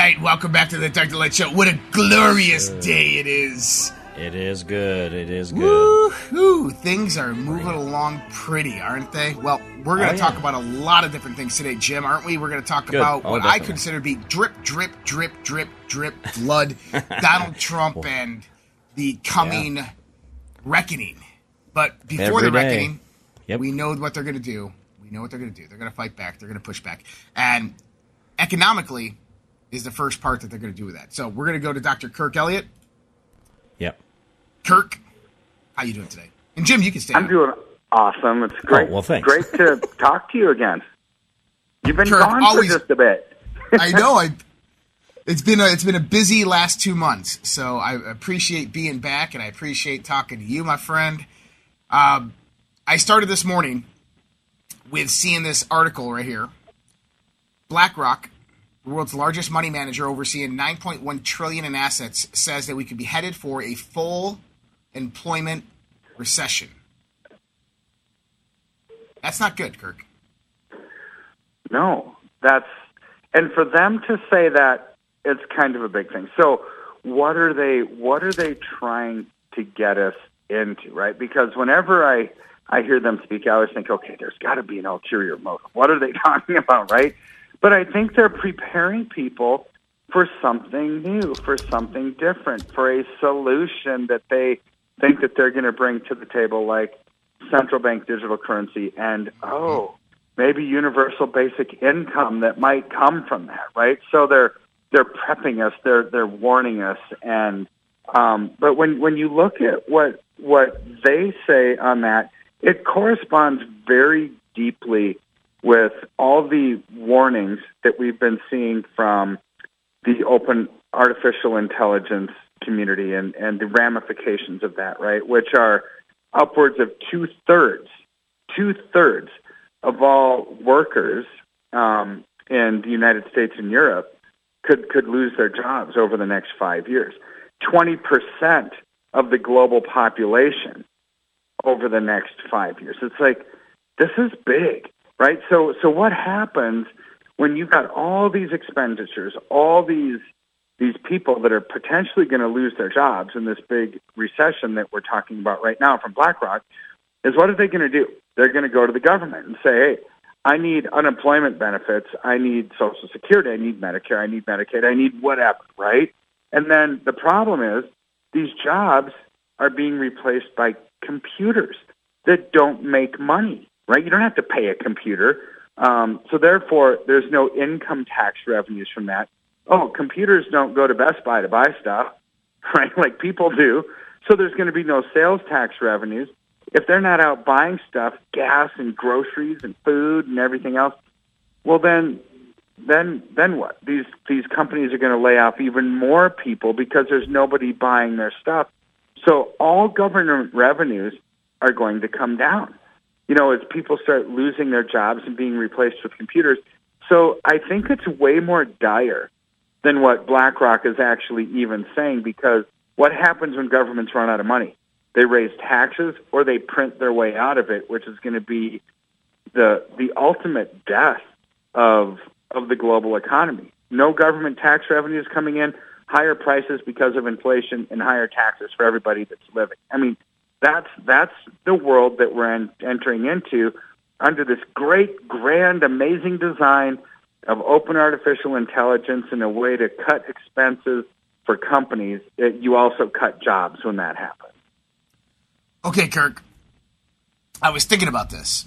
Right, welcome back to the to Light Show. What a glorious day it is. It is good. It is good. Woo-hoo. Things are moving along pretty, aren't they? Well, we're going to Oh, talk yeah. about a lot of different things today, Jim, aren't we? We're going to talk Good. about Oh, what I consider to be drip, drip, drip, drip, drip blood, Donald Trump, and the coming reckoning. But before Every the reckoning, Yep. we know what they're going to do. We know what they're going to do. They're going to fight back. They're going to push back. And economically is the first part that they're going to do with that. So we're going to go to Dr. Kirk Elliott. Yep. Kirk, how you doing today? And Jim, you can stay. I'm on. doing awesome. It's great. Oh, well, thanks. Great to talk to you again. You've been Sure, gone always- for just a bit. I know. I. It's been a it's been a busy last two months, so I appreciate being back, and I appreciate talking to you, my friend. Um, I started this morning with seeing this article right here. BlackRock, the world's largest money manager, overseeing 9.1 trillion in assets, says that we could be headed for a full employment recession. That's not good, Kirk. No, that's and for them to say that it's kind of a big thing. So what are they what are they trying to get us into, right? Because whenever I I hear them speak, I always think, okay, there's got to be an ulterior motive. What are they talking about, right? But I think they're preparing people for something new, for something different, for a solution that they think that they're going to bring to the table, like central bank digital currency and oh, maybe universal basic income that might come from that, right? So they're they're prepping us, they're they're warning us, and um, but when when you look at what what they say on that, it corresponds very deeply with all the warnings that we've been seeing from the open artificial intelligence community and, and the ramifications of that, right? Which are upwards of two thirds, two thirds of all workers um, in the United States and Europe could could lose their jobs over the next five years. Twenty percent of the global population over the next five years. It's like this is big, right? So so what happens when you've got all these expenditures, all these these people that are potentially going to lose their jobs in this big recession that we're talking about right now from BlackRock, is what are they going to do? They're going to go to the government and say, hey, I need unemployment benefits, I need Social Security, I need Medicare, I need Medicaid, I need whatever, right? And then the problem is these jobs are being replaced by computers that don't make money, right? You don't have to pay a computer. Um, so therefore, there's no income tax revenues from that. Oh, computers don't go to Best Buy to buy stuff, right? Like people do. So there's going to be no sales tax revenues. If they're not out buying stuff, gas and groceries and food and everything else, well then then then what? These these companies are going to lay off even more people because there's nobody buying their stuff. So all government revenues are going to come down. You know, as people start losing their jobs and being replaced with computers. So I think it's way more dire than what BlackRock is actually even saying because what happens when governments run out of money? They raise taxes or they print their way out of it, which is going to be the the ultimate death of of the global economy. No government tax revenues coming in, higher prices because of inflation, and higher taxes for everybody that's living. I mean, that's that's the world that we're en- entering into under this great, grand, amazing design of open artificial intelligence and a way to cut expenses for companies. It, you also cut jobs when that happens. Okay, Kirk. I was thinking about this,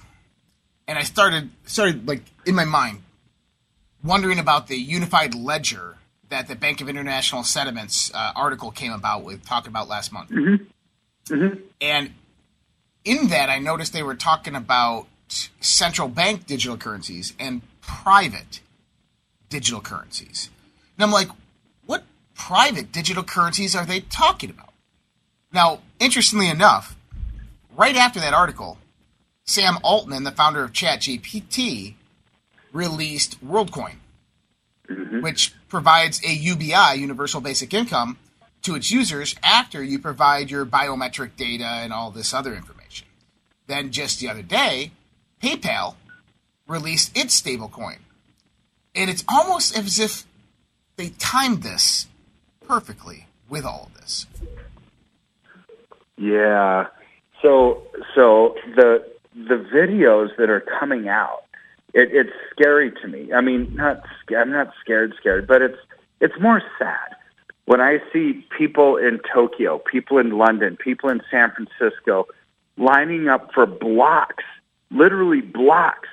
and I started started like in my mind wondering about the unified ledger that the Bank of International Settlements uh, article came about with talking about last month. Mm-hmm. And in that, I noticed they were talking about central bank digital currencies and private digital currencies. And I'm like, what private digital currencies are they talking about? Now, interestingly enough, right after that article, Sam Altman, the founder of ChatGPT, released WorldCoin, mm-hmm. which provides a UBI, Universal Basic Income, to its users after you provide your biometric data and all this other information. Then just the other day, PayPal released its stablecoin. And it's almost as if they timed this perfectly with all of this. Yeah. So so the the videos that are coming out, it, it's scary to me. I mean, not I'm not scared, scared, but it's it's more sad when I see people in Tokyo, people in London, people in San Francisco lining up for blocks, literally blocks,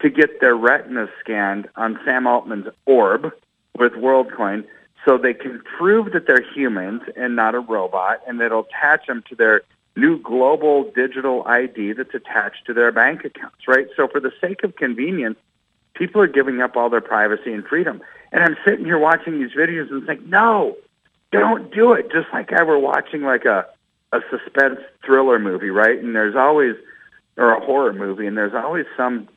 to get their retina scanned on Sam Altman's orb with WorldCoin so they can prove that they're humans and not a robot, and it'll attach them to their new global digital ID that's attached to their bank accounts, right? So for the sake of convenience, people are giving up all their privacy and freedom. And I'm sitting here watching these videos and think, no, don't do it. Just like I were watching like a a suspense thriller movie, right? And there's always or a horror movie, and there's always some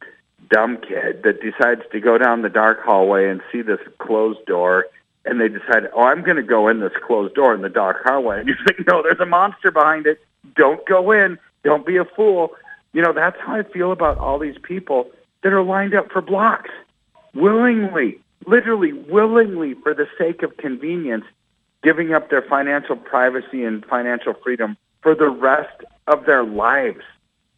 dumb kid that decides to go down the dark hallway and see this closed door and they decide, oh, I'm going to go in this closed door in the dark hallway. And you think, no, there's a monster behind it. Don't go in. Don't be a fool. You know, that's how I feel about all these people that are lined up for blocks willingly, literally willingly for the sake of convenience, giving up their financial privacy and financial freedom for the rest of their lives.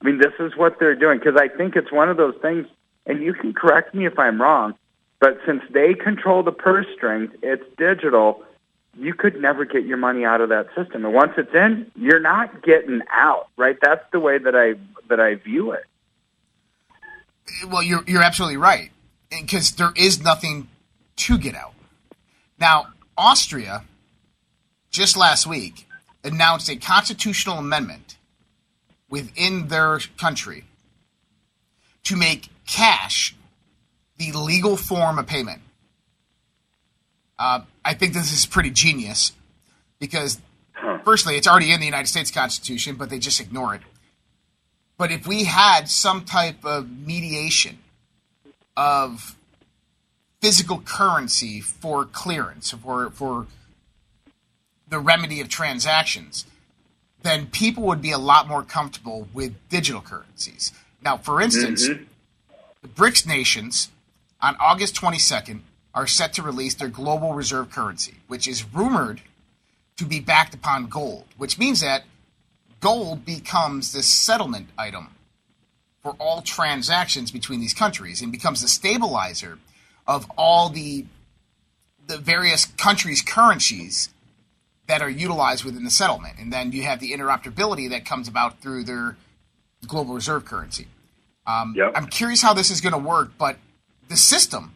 I mean, this is what they're doing because I think it's one of those things, and you can correct me if I'm wrong, but since they control the purse strings, it's digital. You could never get your money out of that system, and once it's in, you're not getting out. Right? That's the way that I that I view it. Well, you're you're absolutely right, because there is nothing to get out. Now, Austria just last week announced a constitutional amendment within their country to make cash the legal form of payment. Uh, I think this is pretty genius because, firstly, it's already in the United States Constitution, but they just ignore it. But if we had some type of mediation of physical currency for clearance, for, for the remedy of transactions, then people would be a lot more comfortable with digital currencies. Now, for instance, mm-hmm. the BRICS nations on August 22nd are set to release their global reserve currency, which is rumored to be backed upon gold, which means that gold becomes the settlement item for all transactions between these countries and becomes the stabilizer of all the the various countries' currencies that are utilized within the settlement. And then you have the interoperability that comes about through their global reserve currency. Um, Yep. I'm curious how this is going to work, but the system,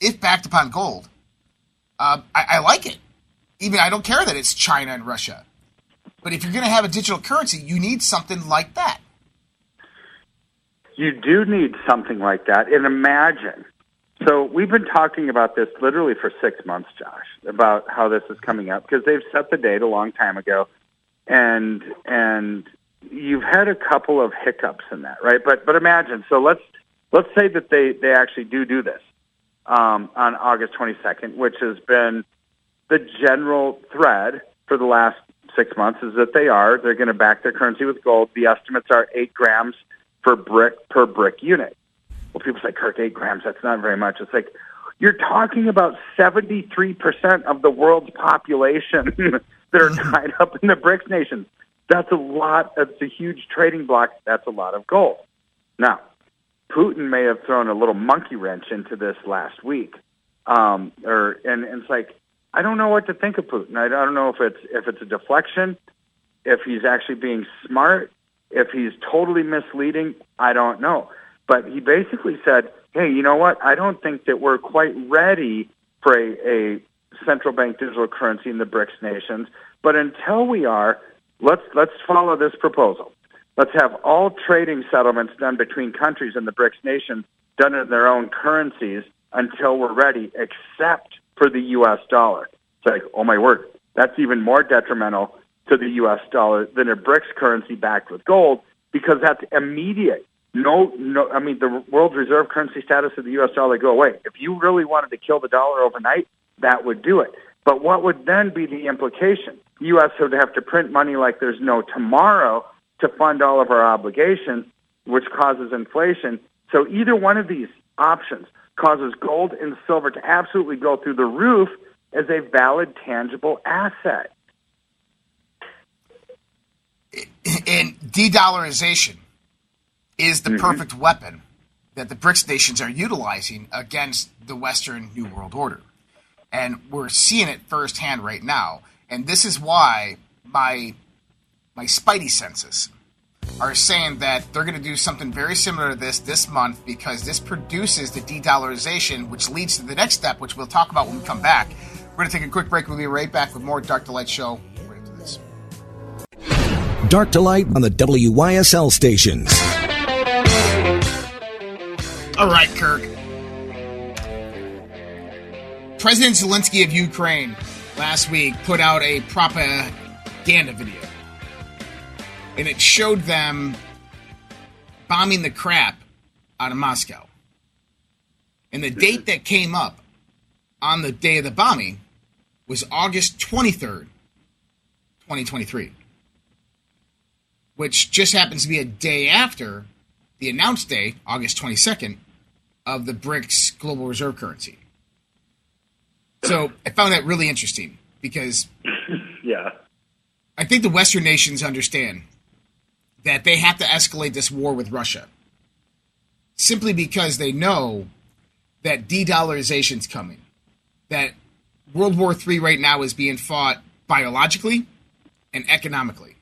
if backed upon gold, uh, I, I like it. Even I don't care that it's China and Russia. But if you're going to have a digital currency, you need something like that. You do need something like that. And imagine. So we've been talking about this literally for six months, Josh, about how this is coming up because they've set the date a long time ago, and and you've had a couple of hiccups in that, right? But but imagine. So let's let's say that they they actually do do this um, on August 22nd, which has been the general thread for the last six months is that they are they're going to back their currency with gold. The estimates are eight grams per brick per brick unit. Well, people say, Kirk, eight grams, that's not very much. It's like, you're talking about 73% of the world's population that are tied up in the BRICS nations. That's a lot. That's a huge trading block. That's a lot of gold. Now, Putin may have thrown a little monkey wrench into this last week. Um, or, and, and it's like, I don't know what to think of Putin. I don't know if it's, if it's a deflection, if he's actually being smart, if he's totally misleading, I don't know. But he basically said, hey, you know what? I don't think that we're quite ready for a, a central bank digital currency in the BRICS nations. But until we are, let's, let's follow this proposal. Let's have all trading settlements done between countries in the BRICS nations done in their own currencies until we're ready, except for the U.S. dollar. It's like, oh my word, that's even more detrimental to the U.S. dollar than a BRICS currency backed with gold because that's immediate. No, no. I mean, the world reserve currency status of the U.S. dollar go away. If you really wanted to kill the dollar overnight, that would do it. But what would then be the implication? U.S. would have to print money like there's no tomorrow to fund all of our obligations, which causes inflation. So either one of these options causes gold and silver to absolutely go through the roof as a valid, tangible asset. And de-dollarization is the Mhm. perfect weapon that the BRICS nations are utilizing against the Western New World Order. And we're seeing it firsthand right now. And this is why my my spidey senses are saying that they're going to do something very similar to this this month because this produces the de-dollarization, which leads to the next step, which we'll talk about when we come back. We're going to take a quick break. We'll be right back with more Dark to Light Show right after this. Dark to Light on the WYSL stations. All right, Kirk. President Zelensky of Ukraine last week put out a propaganda video. And it showed them bombing the crap out of Moscow. And the date that came up on the day of the bombing was August 23rd, 2023, which just happens to be a day after the announced day, August 22nd, of the BRICS global reserve currency. So I found that really interesting because Yeah. I think the Western nations understand that they have to escalate this war with Russia simply because they know that de dollarization is coming. That World War III right now is being fought biologically and economically.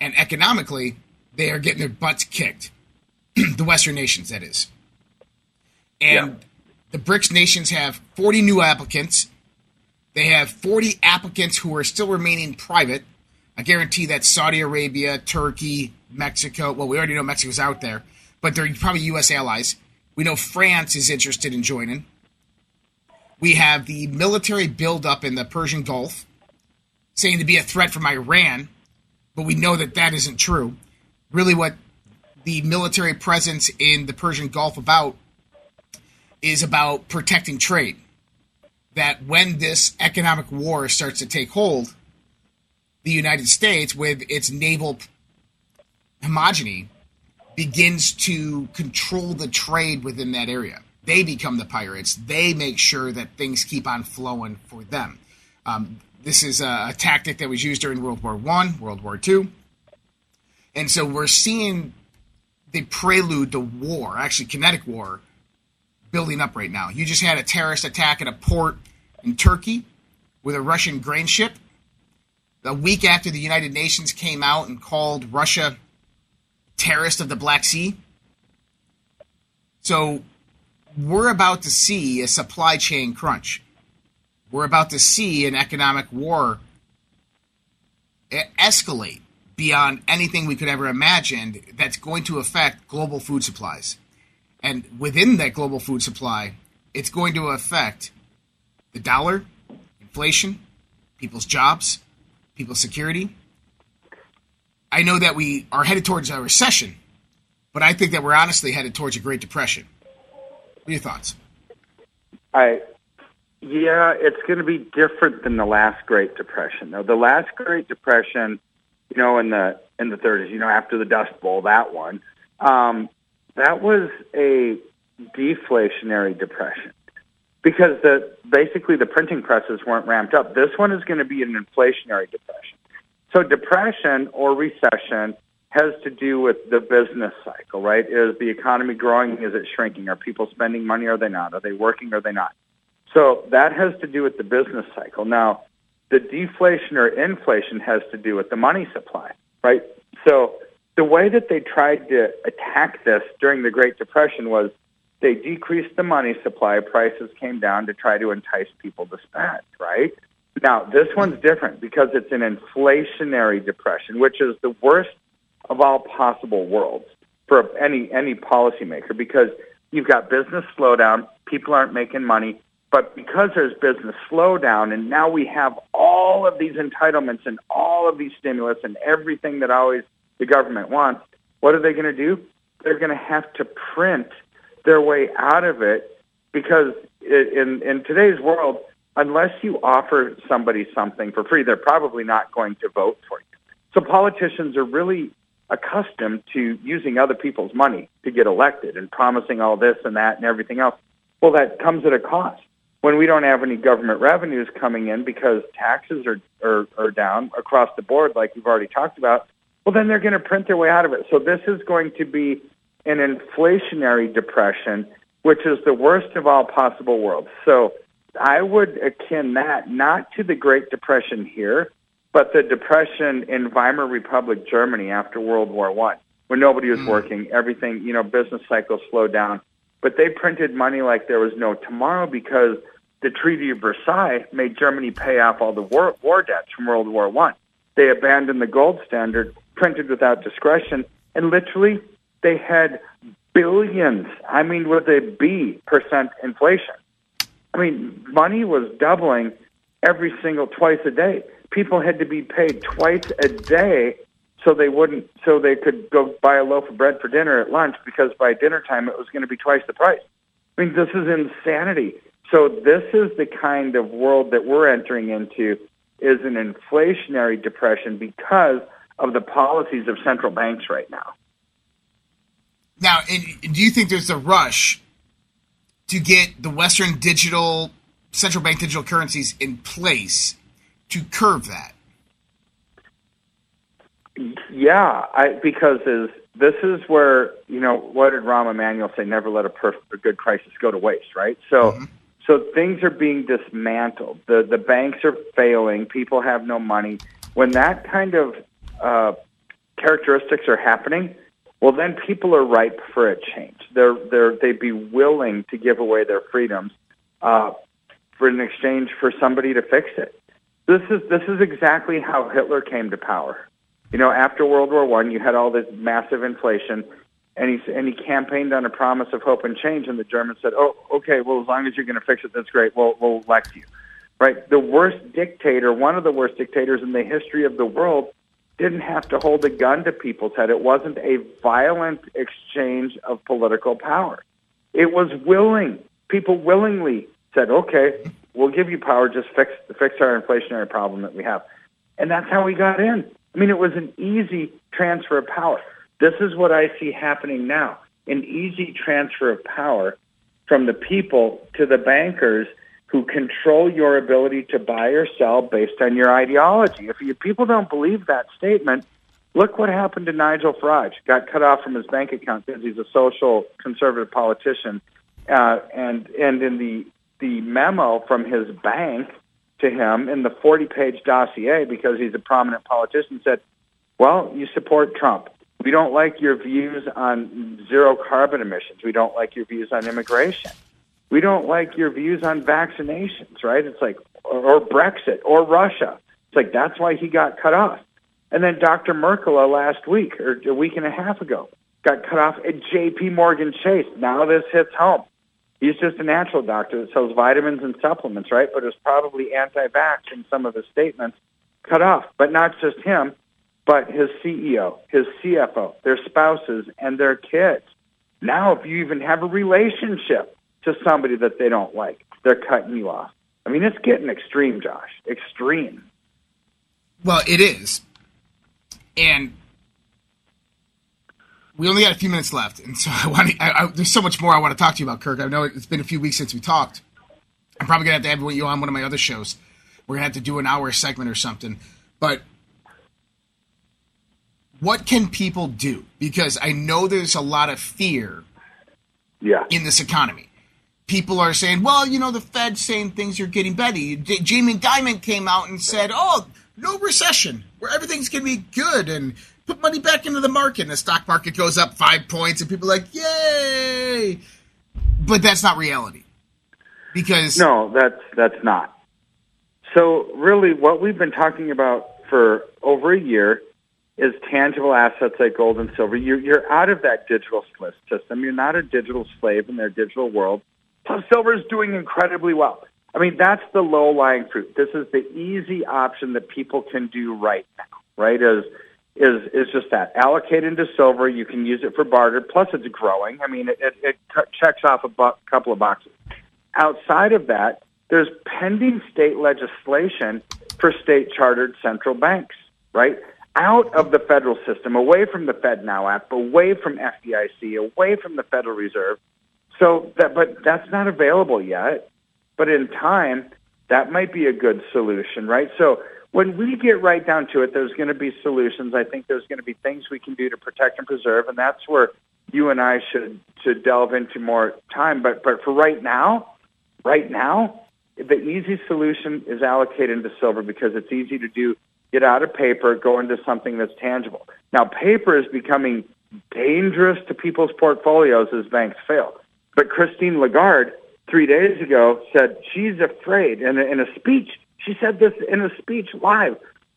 And economically, they are getting their butts kicked. the Western nations, that is. And Yeah. the BRICS nations have 40 new applicants. They have 40 applicants who are still remaining private. I guarantee that Saudi Arabia, Turkey, Mexico, well, we already know Mexico's out there, but they're probably U.S. allies. We know France is interested in joining. We have the military buildup in the Persian Gulf, saying to be a threat from Iran, but we know that that isn't true. Really, what the military presence in the Persian Gulf about is about protecting trade. That when this economic war starts to take hold, the United States, with its naval homogeny, begins to control the trade within that area. They become the pirates. They make sure that things keep on flowing for them. Um, this is a, a tactic that was used during World War One, World War Two, and so we're seeing the prelude to war, actually kinetic war, building up right now. You just had a terrorist attack at a port in Turkey with a Russian grain ship. A week after the United Nations came out and called Russia terrorist of the Black Sea. So we're about to see a supply chain crunch. We're about to see an economic war escalate beyond anything we could ever imagine that's going to affect global food supplies. And within that global food supply, it's going to affect the dollar, inflation, people's jobs, people's security. I know that we are headed towards a recession, but I think that we're honestly headed towards a Great Depression. What are your thoughts? I yeah, it's going to be different than the last Great Depression. Though the last Great Depression, you know, in the in the 30s, you know, after the Dust Bowl, that one, um, that was a deflationary depression because the basically the printing presses weren't ramped up. This one is going to be an inflationary depression. So depression or recession has to do with the business cycle, right? Is the economy growing? Is it shrinking? Are people spending money? Are they not? Are they working? Are they not? So that has to do with the business cycle. Now, the deflation or inflation has to do with the money supply, right? So the way that they tried to attack this during the Great Depression was they decreased the money supply, prices came down to try to entice people to spend, right? Now, this one's different because it's an inflationary depression, which is the worst of all possible worlds for any any policymaker because you've got business slowdown, people aren't making money, But because there's business slowdown and now we have all of these entitlements and all of these stimulus and everything that always the government wants, what are they going to do? They're going to have to print their way out of it because in, in today's world, unless you offer somebody something for free, they're probably not going to vote for you. So politicians are really accustomed to using other people's money to get elected and promising all this and that and everything else. Well, that comes at a cost. When we don't have any government revenues coming in because taxes are, are, are down across the board, like we've already talked about, well, then they're going to print their way out of it. So this is going to be an inflationary depression, which is the worst of all possible worlds. So I would akin that not to the Great Depression here, but the depression in Weimar Republic, Germany after World War One, when nobody was mm. working, everything, you know, business cycles slowed down. But they printed money like there was no tomorrow because the Treaty of Versailles made Germany pay off all the war, war debts from World War One. They abandoned the gold standard, printed without discretion, and literally they had billions. I mean, with a B percent inflation. I mean, money was doubling every single twice a day people had to be paid twice a day so they wouldn't so they could go buy a loaf of bread for dinner at lunch because by dinner time it was going to be twice the price. I mean, this is insanity. So this is the kind of world that we're entering into is an inflationary depression because of the policies of central banks right now. Now, do you think there's a rush to get the Western digital central bank digital currencies in place to curve that? Yeah, I, because is this is where you know what did Rahm Emanuel say? Never let a, perf- a good crisis go to waste, right? So, mm-hmm. so things are being dismantled. The the banks are failing. People have no money. When that kind of uh, characteristics are happening, well, then people are ripe for a change. They're they're they'd be willing to give away their freedoms uh, for in exchange for somebody to fix it. This is this is exactly how Hitler came to power. You know, after World War One, you had all this massive inflation, and he and he campaigned on a promise of hope and change. And the Germans said, "Oh, okay, well, as long as you're going to fix it, that's great. We'll we'll elect you." Right? The worst dictator, one of the worst dictators in the history of the world, didn't have to hold a gun to people's head. It wasn't a violent exchange of political power. It was willing. People willingly said, "Okay, We'll give you power. Just fix fix our inflationary problem that we have, and that's how we got in. I mean, it was an easy transfer of power. This is what I see happening now: an easy transfer of power from the people to the bankers who control your ability to buy or sell based on your ideology. If you, people don't believe that statement, look what happened to Nigel Farage. Got cut off from his bank account because he's a social conservative politician. Uh, and and in the the memo from his bank to him in the 40 page dossier because he's a prominent politician said, well, you support Trump. We don't like your views on zero carbon emissions. We don't like your views on immigration. We don't like your views on vaccinations, right? It's like, or, or Brexit or Russia. It's like, that's why he got cut off. And then Dr. Mercola uh, last week or a week and a half ago got cut off at JP Morgan Chase. Now this hits home. He's just a natural doctor that sells vitamins and supplements, right? But is probably anti-vax in some of his statements, cut off. But not just him, but his CEO, his CFO, their spouses, and their kids. Now, if you even have a relationship to somebody that they don't like, they're cutting you off. I mean, it's getting extreme, Josh. Extreme. Well, it is. And we only got a few minutes left, and so I want. To, I, I, there's so much more I want to talk to you about, Kirk. I know it's been a few weeks since we talked. I'm probably gonna have to have you on one of my other shows. We're gonna have to do an hour segment or something. But what can people do? Because I know there's a lot of fear. Yeah. In this economy, people are saying, "Well, you know, the Fed's saying things are getting better." Jamie Dimon came out and said, "Oh, no recession, where everything's gonna be good," and put money back into the market, and the stock market goes up five points, and people are like, "Yay!" But that's not reality, because no, that's that's not. So really, what we've been talking about for over a year is tangible assets like gold and silver. You're, you're out of that digital system. You're not a digital slave in their digital world. So silver is doing incredibly well. I mean, that's the low lying fruit. This is the easy option that people can do right now, right? Is is is just that allocate into silver. You can use it for barter. Plus, it's growing. I mean, it, it, it checks off a bu- couple of boxes. Outside of that, there's pending state legislation for state chartered central banks, right? Out of the federal system, away from the Fed Now app, away from FDIC, away from the Federal Reserve. So that, but that's not available yet. But in time, that might be a good solution, right? So when we get right down to it, there's going to be solutions. I think there's going to be things we can do to protect and preserve, and that's where you and I should should delve into more time. But but for right now, right now, the easy solution is allocate into silver because it's easy to do. Get out of paper, go into something that's tangible. Now, paper is becoming dangerous to people's portfolios as banks fail. But Christine Lagarde three days ago said she's afraid And in a speech. She said this in a speech live.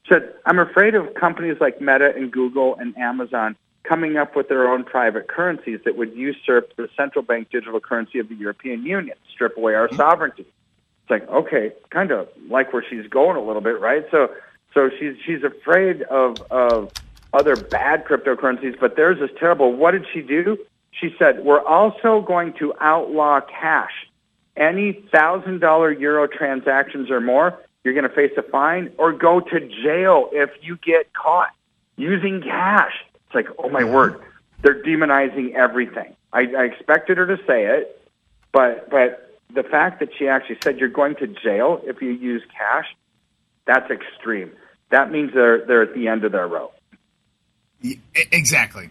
Said, I'm afraid of companies like Meta and Google and Amazon coming up with their own private currencies that would usurp the central bank digital currency of the European Union, strip away our mm-hmm. sovereignty. It's like, okay, kind of like where she's going a little bit, right? So, so she's she's afraid of of other bad cryptocurrencies, but theirs is terrible. What did she do? She said, we're also going to outlaw cash. Any thousand dollar euro transactions or more, you're going to face a fine or go to jail if you get caught using cash. It's like, oh my word, they're demonizing everything. I, I expected her to say it, but but the fact that she actually said you're going to jail if you use cash, that's extreme. That means they're they're at the end of their rope. Exactly.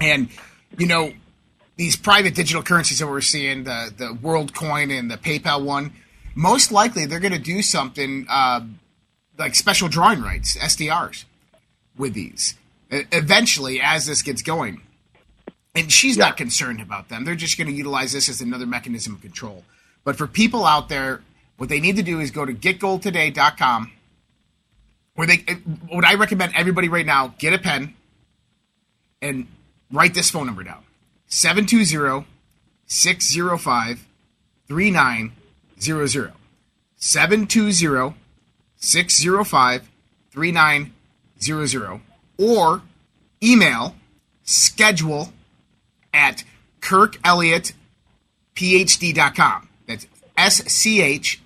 And, you know, these private digital currencies that we're seeing, the, the World Coin and the PayPal one, most likely they're going to do something uh, like special drawing rights, SDRs, with these eventually as this gets going. And she's Yeah. not concerned about them. They're just going to utilize this as another mechanism of control. But for people out there, what they need to do is go to getgoldtoday.com where they what I recommend everybody right now, get a pen and write this phone number down. 720-605-3900. 720-605-3900 or email schedule at kirkelliottphd.com. That's S C H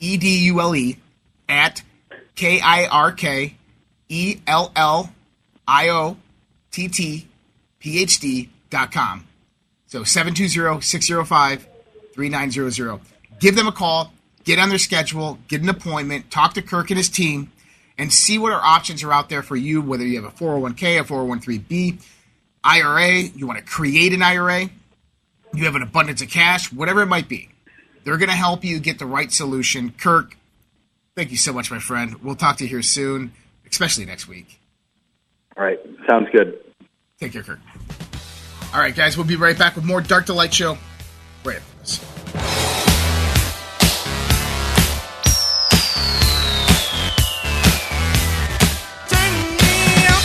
E D U L E at K I R K E L L I O T T P H D dot com. So 720-605-3900. Give them a call, get on their schedule, get an appointment, talk to Kirk and his team, and see what our options are out there for you, whether you have a 401k, a 401b, IRA, you want to create an IRA, you have an abundance of cash, whatever it might be. They're going to help you get the right solution. Kirk, thank you so much, my friend. We'll talk to you here soon, especially next week. All right, sounds good. Take care, Kirk. All right, guys, we'll be right back with more Dark to Light Show right after this.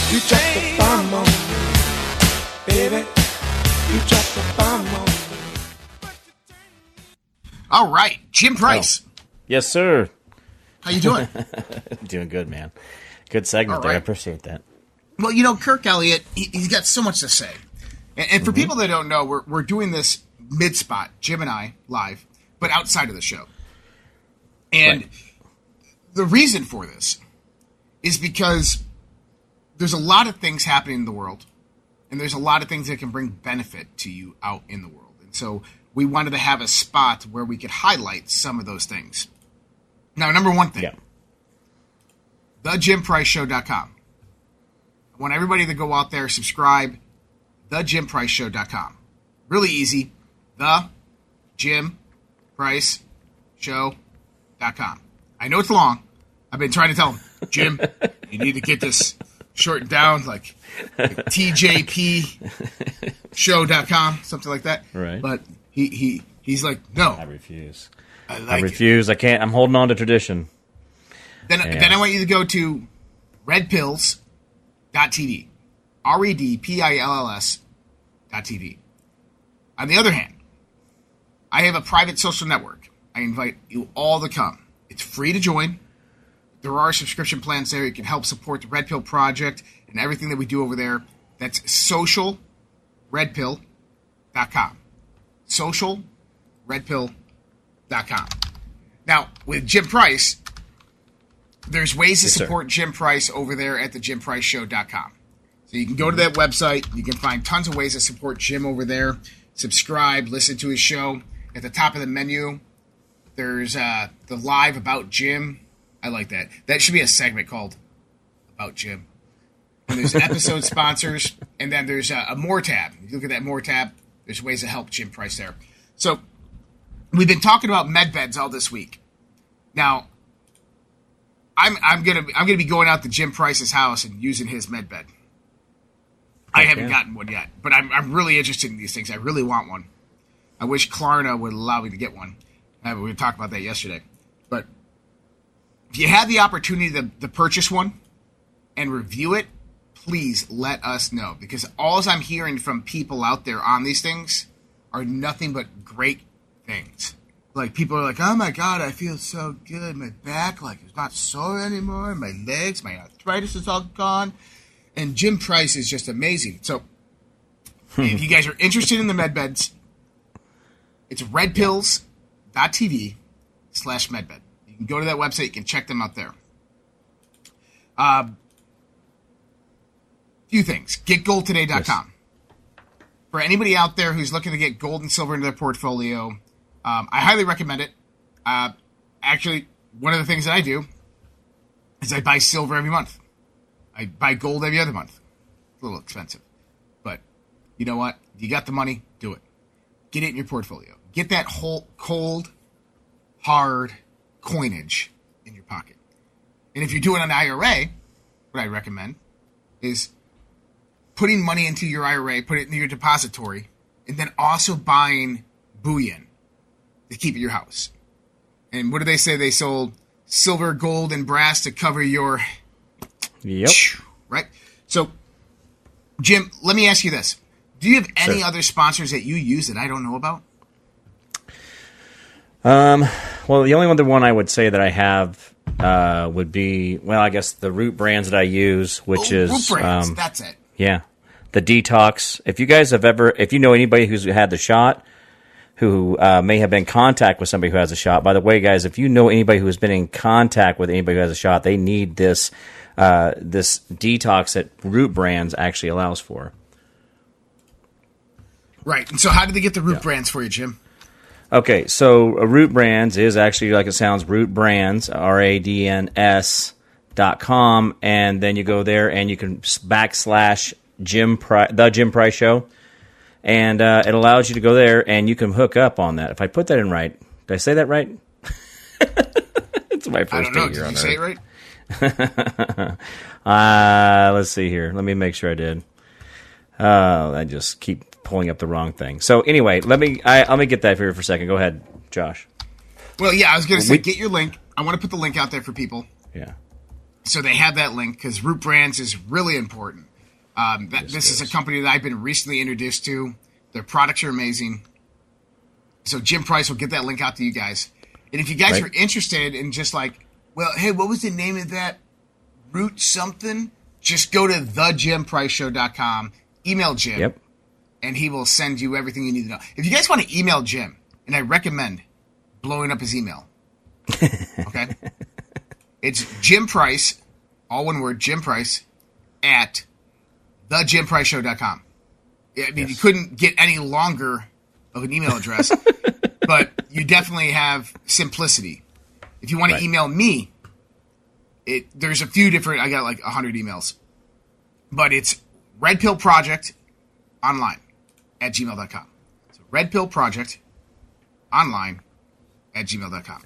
You dropped the bomb on me, oh. baby. You dropped the bomb on me. All right, Jim Price, oh. Yes, sir. how you doing? Doing good, man. Good segment All there. I appreciate that. well, you know, Kirk Elliott, he, he's got so much to say. And, and for mm-hmm. people that don't know, we're, we're doing this mid spot, Jim and I, live, but outside of the show. And Right. the reason for this is because there's a lot of things happening in the world, and there's a lot of things that can bring benefit to you out in the world. And so we wanted to have a spot where we could highlight some of those things. Now, number one thing, Yeah. thejimpriceshow.com. I want everybody to go out there, subscribe, thejimpriceshow.com. Really easy. The Jim Price Show.com. I know it's long. I've been trying to tell him, Jim, you need to get this shortened down like, like TJP show.com, something like that. Right. But he, he he's like, no, I refuse. I I like it. refuse. I can't. I'm holding on to tradition. Then, Yeah. then I want you to go to redpills.tv. R E D P I L L S dot TV. On the other hand, I have a private social network. I invite you all to come. It's free to join. There are subscription plans there. You can help support the Red Pill Project and everything that we do over there. That's socialredpill.com. Socialredpill.com. Now, with Jim Price, there's ways to Yes, sir. support Jim Price over there at the jimpriceshow.com. So you can go to that website. You can find tons of ways to support Jim over there. Subscribe, listen to his show. At the top of the menu, there's uh, the live about Jim. I like that. That should be a segment called About Jim. And there's episode sponsors, and then there's a, a more tab. If you look at that more tab, there's ways to help Jim Price there. So we've been talking about med beds all this week. Now, I'm I'm gonna I'm gonna be going out to Jim Price's house and using his med bed. I haven't yeah. gotten one yet, but I'm I'm really interested in these things. I really want one. I wish Klarna would allow me to get one. Uh, we talked about that yesterday. But if you have the opportunity to, to purchase one and review it, please let us know because all I'm hearing from people out there on these things are nothing but great things. Like people are like, "Oh my god, I feel so good. My back like it's not sore anymore. My legs, my arthritis is all gone." And Jim Price is just amazing. So, if you guys are interested in the med beds, it's redpills.tv slash medbed. You can go to that website. You can check them out there. Uh, few things. GetGoldToday.com. For anybody out there who's looking to get gold and silver into their portfolio, um, I highly recommend it. Uh, actually, one of the things that I do is I buy silver every month. I buy gold every other month. It's a little expensive. But you know what? You got the money, do it. Get it in your portfolio. Get that whole cold, hard coinage in your pocket. And if you're doing an IRA, what I recommend is putting money into your IRA, put it in your depository, and then also buying bullion to keep at your house. And what do they say? They sold silver, gold, and brass to cover your Yep. right? So, Jim, let me ask you this: Do you have any Sure. other sponsors that you use that I don't know about? Um. Well, the only other one I would say that I have uh, would be, well, I guess the root brands that I use, which Oh, is, Root Brands, um, that's it. yeah, the detox. If you guys have ever, if you know anybody who's had the shot, who uh, may have been in contact with somebody who has a shot. By the way, guys, if you know anybody who has been in contact with anybody who has a shot, they need this uh, this detox that Root Brands actually allows for. Right. And so, how did they get the Root Brands for you, Jim? Okay, so uh, Root Brands is actually like it sounds. Root Brands, R A D N S dot com, and then you go there and you can backslash Jim Pri- the Jim Price Show, and uh, it allows you to go there and you can hook up on that. If I put that in right, did I say that right? it's my I first don't know. day Did here you say it right? Uh, let's see here. Let me make sure I did. Uh, I just keep pulling up the wrong thing. So anyway, let me I, let me get that here for a second. Go ahead, Josh. Well, yeah, I was going to say, We- get your link. I want to put the link out there for people Yeah. so they have that link because Root Brands is really important. Um, that, this is a company that I've been recently introduced to. Their products are amazing. So Jim Price will get that link out to you guys. And if you guys Right. are interested in just like, well, hey, what was the name of that root something? Just go to thejimpriceshow.com, email Jim, Yep. and he will send you everything you need to know. If you guys want to email Jim, and I recommend blowing up his email. Okay? it's Jim Price, all one word, Jim Price, at thejimpriceshow.com. I mean, you couldn't get any longer of an email address, but you definitely have simplicity. If you want Right. to email me, it there's a few different. I got like hundred emails, but it's Red Pill Project online at gmail.com. So Red Pill Project online at gmail.com.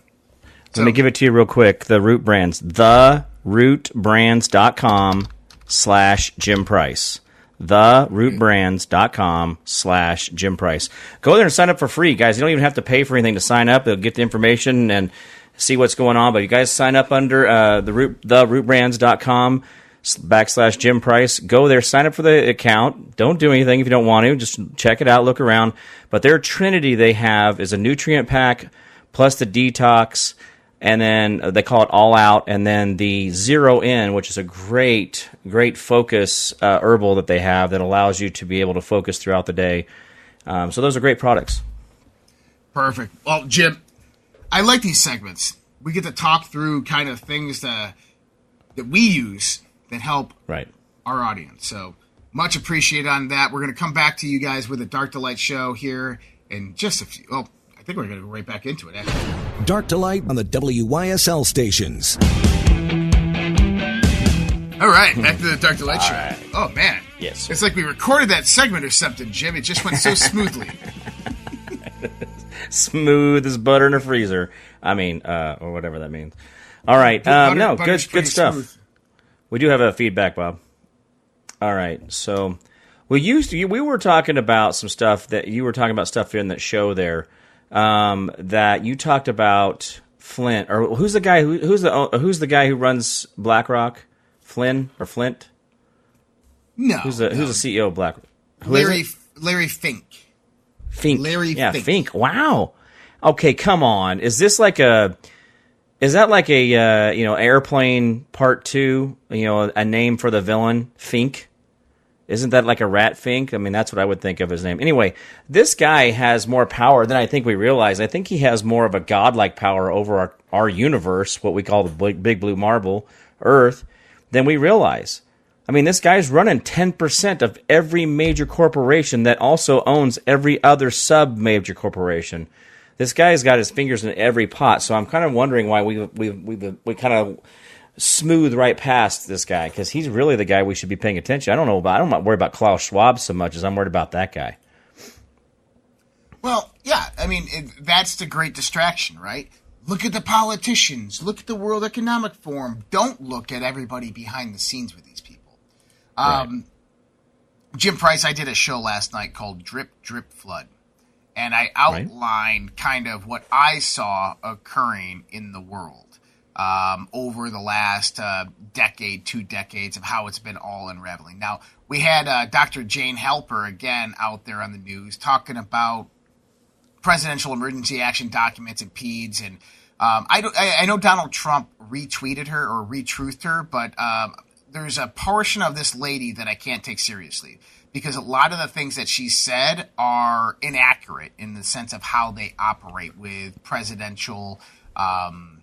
Let me give it to you real quick. The root brands, the rootbrands.com slash Jim Price. The rootbrands.com slash Jim Price. Go there and sign up for free, guys. You don't even have to pay for anything to sign up. They'll get the information and see what's going on. But you guys sign up under uh, the root the rootbrands.com s- backslash Jim Price. Go there, sign up for the account. Don't do anything if you don't want to. Just check it out, look around. But their trinity they have is a nutrient pack plus the detox, and then uh, they call it all out, and then the zero in, which is a great, great focus uh, herbal that they have that allows you to be able to focus throughout the day. Um, so those are great products. Perfect. Well, Jim, I like these segments. We get to talk through kind of things that that we use that help Right. our audience. So much appreciated on that. We're going to come back to you guys with a Dark to Light show here in just a few. Well, I think we're going to go right back into it. Actually. Dark to Light on the WYSL stations. All right, back to the Dark to Light show. Oh man, Yes, sir. it's like we recorded that segment or something, Jim. It just went so smoothly. Smooth as butter in a freezer. I mean, uh, or whatever that means. All right. Um, no, good, good stuff. smooth. We do have a feedback, Bob. All right. So we used to, we were talking about some stuff that you were talking about stuff in that show there um, that you talked about Flint or who's the guy who, who's the who's the guy who runs BlackRock? Flynn or Flint? No, Who's the no. who's the CEO of BlackRock? Larry? Larry Fink. Fink. Larry yeah, Fink. Fink. Wow. Okay, come on. Is this like a? Is that like a uh, you know airplane part two? You know, a name for the villain, Fink. Isn't that like a rat Fink? I mean, that's what I would think of his name. Anyway, this guy has more power than I think we realize. I think he has more of a godlike power over our, our universe, what we call the big, big blue marble, Earth, than we realize. I mean, this guy's running 10% of every major corporation that also owns every other sub major corporation. This guy's got his fingers in every pot, so I'm kind of wondering why we we we we kind of smooth right past this guy because he's really the guy we should be paying attention. I don't know about I don't worry about Klaus Schwab so much as I'm worried about that guy. Well, yeah, I mean it, that's the great distraction, right? Look at the politicians. Look at the World Economic Forum. Don't look at everybody behind the scenes with Um, Jim Price, I did a show last night called Drip Drip Flood, and I outlined kind of what I saw occurring in the world um, over the last uh, decade, two decades of how it's been all unraveling. Now we had uh, Dr. Jan Halper again out there on the news talking about presidential emergency action documents and PEDS. And um, I, I know Donald Trump retweeted her or retruthed her, but um, there's a portion of this lady that I can't take seriously because a lot of the things that she said are inaccurate in the sense of how they operate with presidential. Um,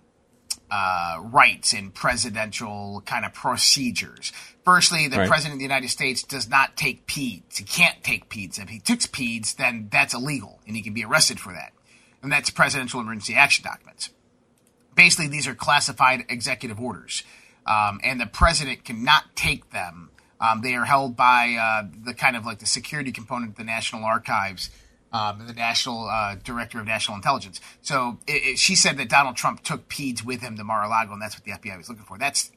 uh, rights and presidential kind of procedures. Firstly, the Right. president of the United States does not take PEDS. He can't take PEDS. If he takes PEDS, then that's illegal and he can be arrested for that. And that's presidential emergency action documents. Basically, these are classified executive orders, um, and the president cannot take them. Um, they are held by uh, the kind of like the security component of the National Archives, um, the National uh, Director of National Intelligence. So it, it, she said that Donald Trump took PEDS with him to Mar-a-Lago, and that's what the FBI was looking for. That's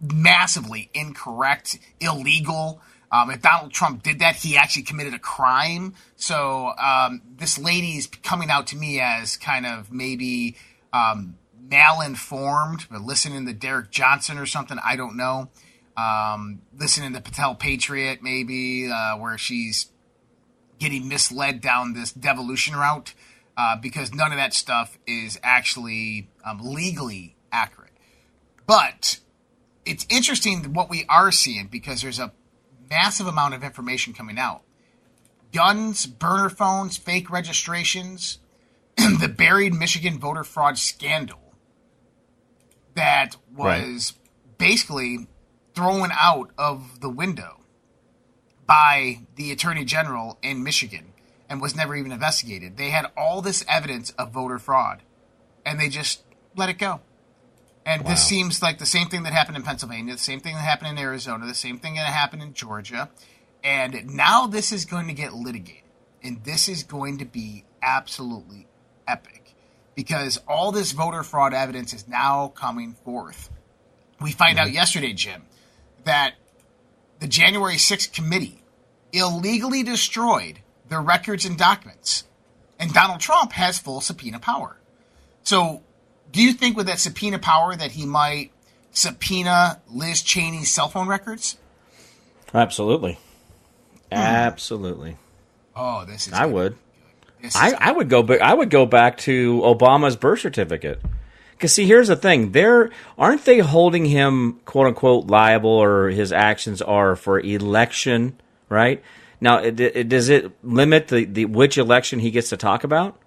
massively incorrect, illegal. Um, if Donald Trump did that, he actually committed a crime. So um, this lady is coming out to me as kind of maybe um, malinformed, but listening to Derek Johnson or something. I don't know. Um, listening to Patel Patriot, maybe, uh, where she's getting misled down this devolution route uh, because none of that stuff is actually um, legally accurate. But it's interesting what we are seeing because there's a massive amount of information coming out guns, burner phones, fake registrations, the buried Michigan voter fraud scandal that was basically thrown out of the window by the attorney general in Michigan and was never even investigated. They had all this evidence of voter fraud and they just let it go. And this seems like the same thing that happened in Pennsylvania, the same thing that happened in Arizona, the same thing that happened in Georgia. And now this is going to get litigated. And this is going to be absolutely epic because all this voter fraud evidence is now coming forth. We find out mm-hmm. yesterday, Jim, that the January 6th committee illegally destroyed the records and documents. And Donald Trump has full subpoena power. So, do you think with that subpoena power that he might subpoena Liz Cheney's cell phone records? Absolutely. Hmm. Absolutely. Oh, this is. I would. I, I would go back. I would go back to Obama's birth certificate. Because see, here's the thing: they're aren't they holding him quote unquote liable, or his actions are for election, right? Now, it, it, does it limit the, the which election he gets to talk about?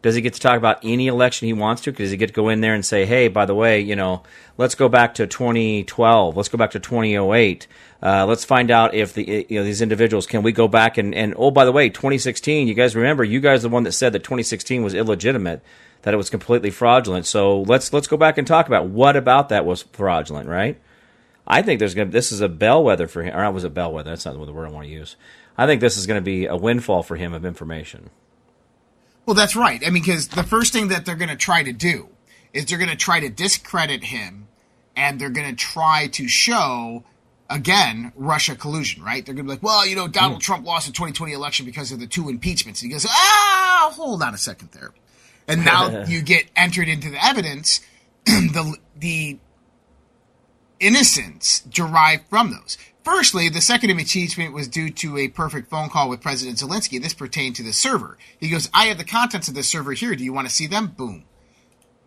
Does he get to talk about any election he wants to? Does he get to go in there and say, "Hey, by the way, you know, let's go back to 2012. Let's go back to 2008. Uh, let's find out if the you know these individuals can we go back and and oh, by the way, 2016. You guys remember? You guys are the one that said that 2016 was illegitimate, that it was completely fraudulent. So let's let's go back and talk about what about that was fraudulent, right? I think there's gonna this is a bellwether for him. Or was a bellwether. That's not the word I want to use. I think this is going to be a windfall for him of information. Well, that's right. I mean, because the first thing that they're going to try to do is they're going to try to discredit him, and they're going to try to show again Russia collusion. Right? They're going to be like, well, you know, Donald Trump lost the 2020 election because of the two impeachments. And he goes, ah, hold on a second there, and now you get entered into the evidence. the the innocence derived from those. Firstly, the second impeachment was due to a perfect phone call with President Zelensky. This pertained to the server. He goes, I have the contents of the server here. Do you want to see them? Boom.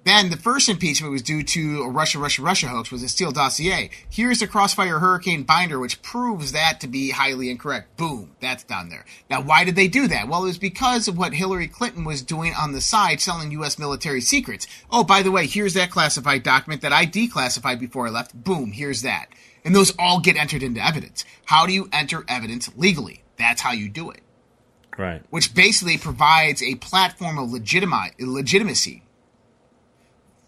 Then the first impeachment was due to a Russia, Russia, Russia hoax was a Steele dossier. Here's the Crossfire Hurricane binder, which proves that to be highly incorrect. Boom, that's down there. Now, why did they do that? Well, it was because of what Hillary Clinton was doing on the side, selling U.S. military secrets. Oh, by the way, here's that classified document that I declassified before I left. Boom, here's that. And those all get entered into evidence. How do you enter evidence legally? That's how you do it Right. which basically provides a platform of legitimi- legitimacy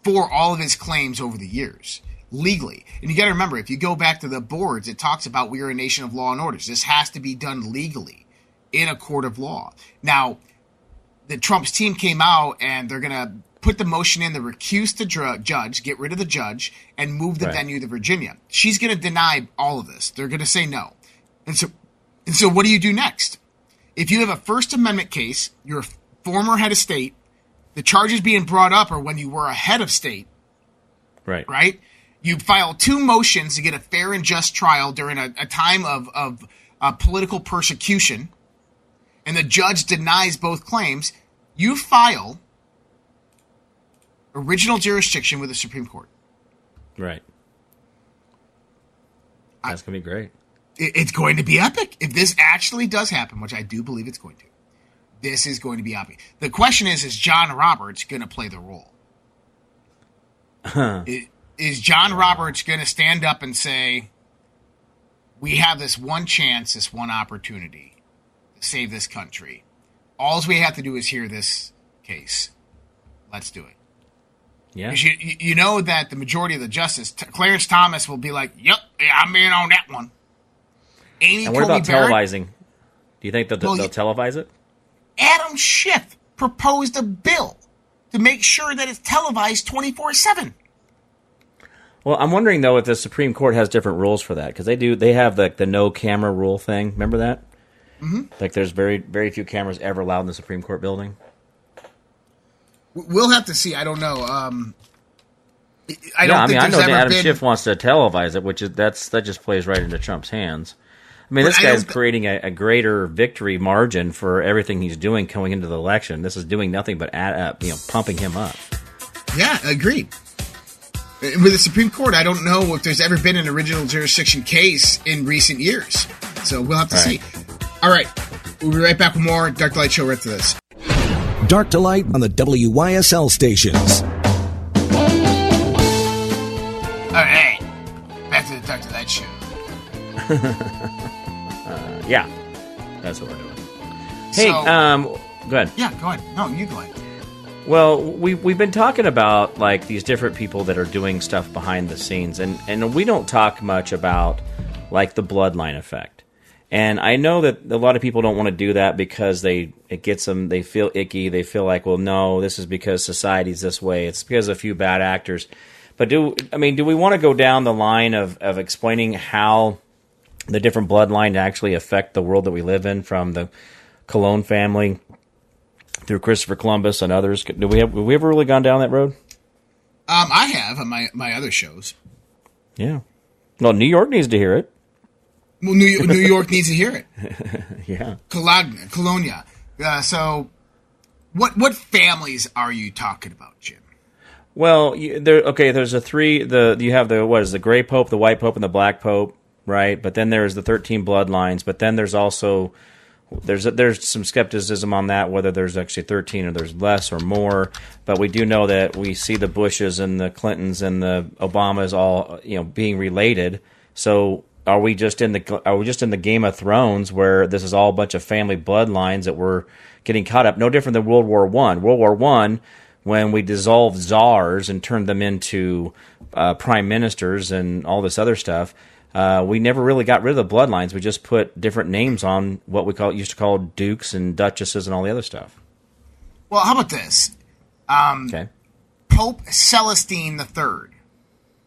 for all of his claims over the years legally. And you got to remember, if you go back to the boards, it talks about we are a nation of law and orders. This has to be done legally in a court of law. Now, the Trump's team came out and they're going to put the motion in to recuse the dr- judge, get rid of the judge, and move the Right. venue to Virginia. She's going to deny all of this. They're going to say no. And so, and so, what do you do next? If you have a First Amendment case, you're a former head of state, the charges being brought up are when you were a head of state, Right. right? You file two motions to get a fair and just trial during a, a time of, of uh, political persecution, and the judge denies both claims. You file original jurisdiction with the Supreme Court. Right. That's gonna be great. It's going to be epic. If this actually does happen, which I do believe it's going to, this is going to be epic. The question is, is John Roberts going to play the role? I- Is John Roberts going to stand up and say, we have this one chance, this one opportunity to save this country. All we have to do is hear this case. Let's do it. Yeah. You, you know that the majority of the justice, Clarence Thomas, will be like, "Yep, yeah, I'm in on that one." Amy And what about Barrett, televising? Do you think that Well, they'll you- televise it? Adam Schiff proposed a bill to make sure that it's televised 24 seven. Well, I'm wondering though if the Supreme Court has different rules for that because they do. They have like the no camera rule thing. Remember that? Mm-hmm. Like, there's very very few cameras ever allowed in the Supreme Court building. We'll have to see. I don't know. Um, I don't yeah, I think mean, I know Adam been. Schiff wants to televise it, which is that's that just plays right into Trump's hands. I mean, this I guy's creating a, a greater victory margin for everything he's doing going into the election. This is doing nothing but add up, you know, pumping him up. Yeah, agreed. Uh, with the Supreme Court, I don't know if there's ever been an original jurisdiction case in recent years. So we'll have to All see. right. All right. We'll be right back with more Dark Light Show right after this. Dark to light on the WYSL stations. All right. Back to the Dark Light Show. Yeah, that's what we're doing. Hey, So- um, go ahead. Yeah, go ahead. No, you go ahead. Well, we we've been talking about like these different people that are doing stuff behind the scenes, and and we don't talk much about like the bloodline effect. And I know that a lot of people don't want to do that because they it gets them they feel icky. They feel like, well, no, this is because society's this way. It's because of a few bad actors. But do I mean do we want to go down the line of of explaining how the different bloodline to actually affect the world that we live in, from the Cologne family through Christopher Columbus and others. Do we have, have we ever really gone down that road? Um, I have on my my other shows. Yeah. Well, New York needs to hear it. Well, New York, New York needs to hear it. Yeah. Cologne, Colonia. Uh, so, what what families are you talking about, Jim? Well, you, there. Okay, there's a three. The you have the what is the gray pope, the white pope, and the black pope, right? But then there's the thirteen bloodlines. But then there's also there's there's some skepticism on that whether there's actually 13 or there's less or more but we do know that we see the bushes and the clintons and the obamas all you know being related so are we just in the are we just in the game of thrones where this is all a bunch of family bloodlines that we're getting caught up no different than world war one world war one when we dissolved czars and turned them into uh, prime ministers and all this other stuff uh, we never really got rid of the bloodlines. We just put different names on what we call used to call dukes and duchesses and all the other stuff. Well, how about this? Okay. Pope Celestine III,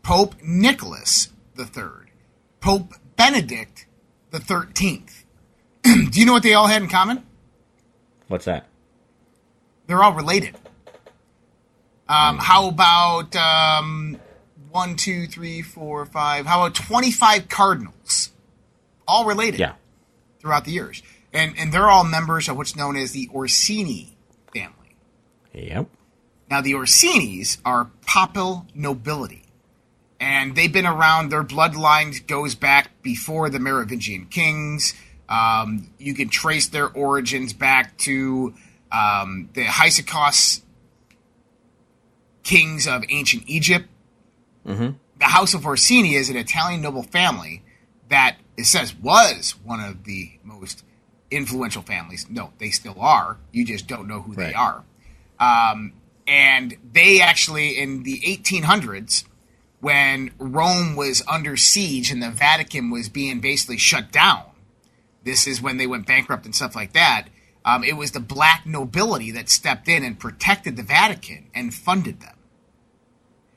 Pope Nicholas III, Pope Benedict the Thirteenth. Do you know what they all had in common? What's that? They're all related. Um, how about um, one, two, three, four, five? How about twenty-five cardinals? All related. Yeah. Throughout the years, and and they're all members of what's known as the Orsini family. Yep. Now, the Orsinis are papal nobility, and they've been around. Their bloodline goes back before the Merovingian kings. Um, you can trace their origins back to um, the Hyksos kings of ancient Egypt. The House of Orsini is an Italian noble family that it says was one of the most influential families. No, they still are. You just don't know who they are. Um, and they actually, in the 1800s, when Rome was under siege and the Vatican was being basically shut down, this is when they went bankrupt and stuff like that. Um, it was the black nobility that stepped in and protected the Vatican and funded them.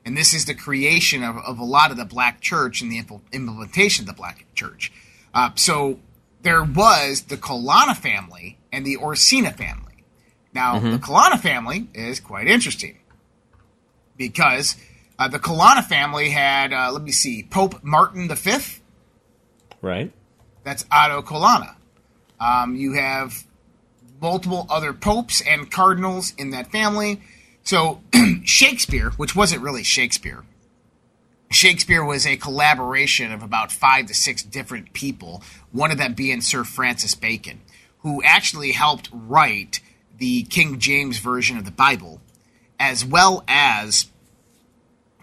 And this is the creation of, of a lot of the black church and the implementation of the black church. Uh, so there was the Colonna family and the Orsini family. Now, the Colonna family is quite interesting because uh, the Colonna family had, uh, let me see, Pope Martin V. Right. That's Otto Colonna. Um, you have multiple other popes and cardinals in that family. So Shakespeare, which wasn't really Shakespeare, Shakespeare was a collaboration of about five to six different people, one of them being Sir Francis Bacon, who actually helped write the King James Version of the Bible, as well as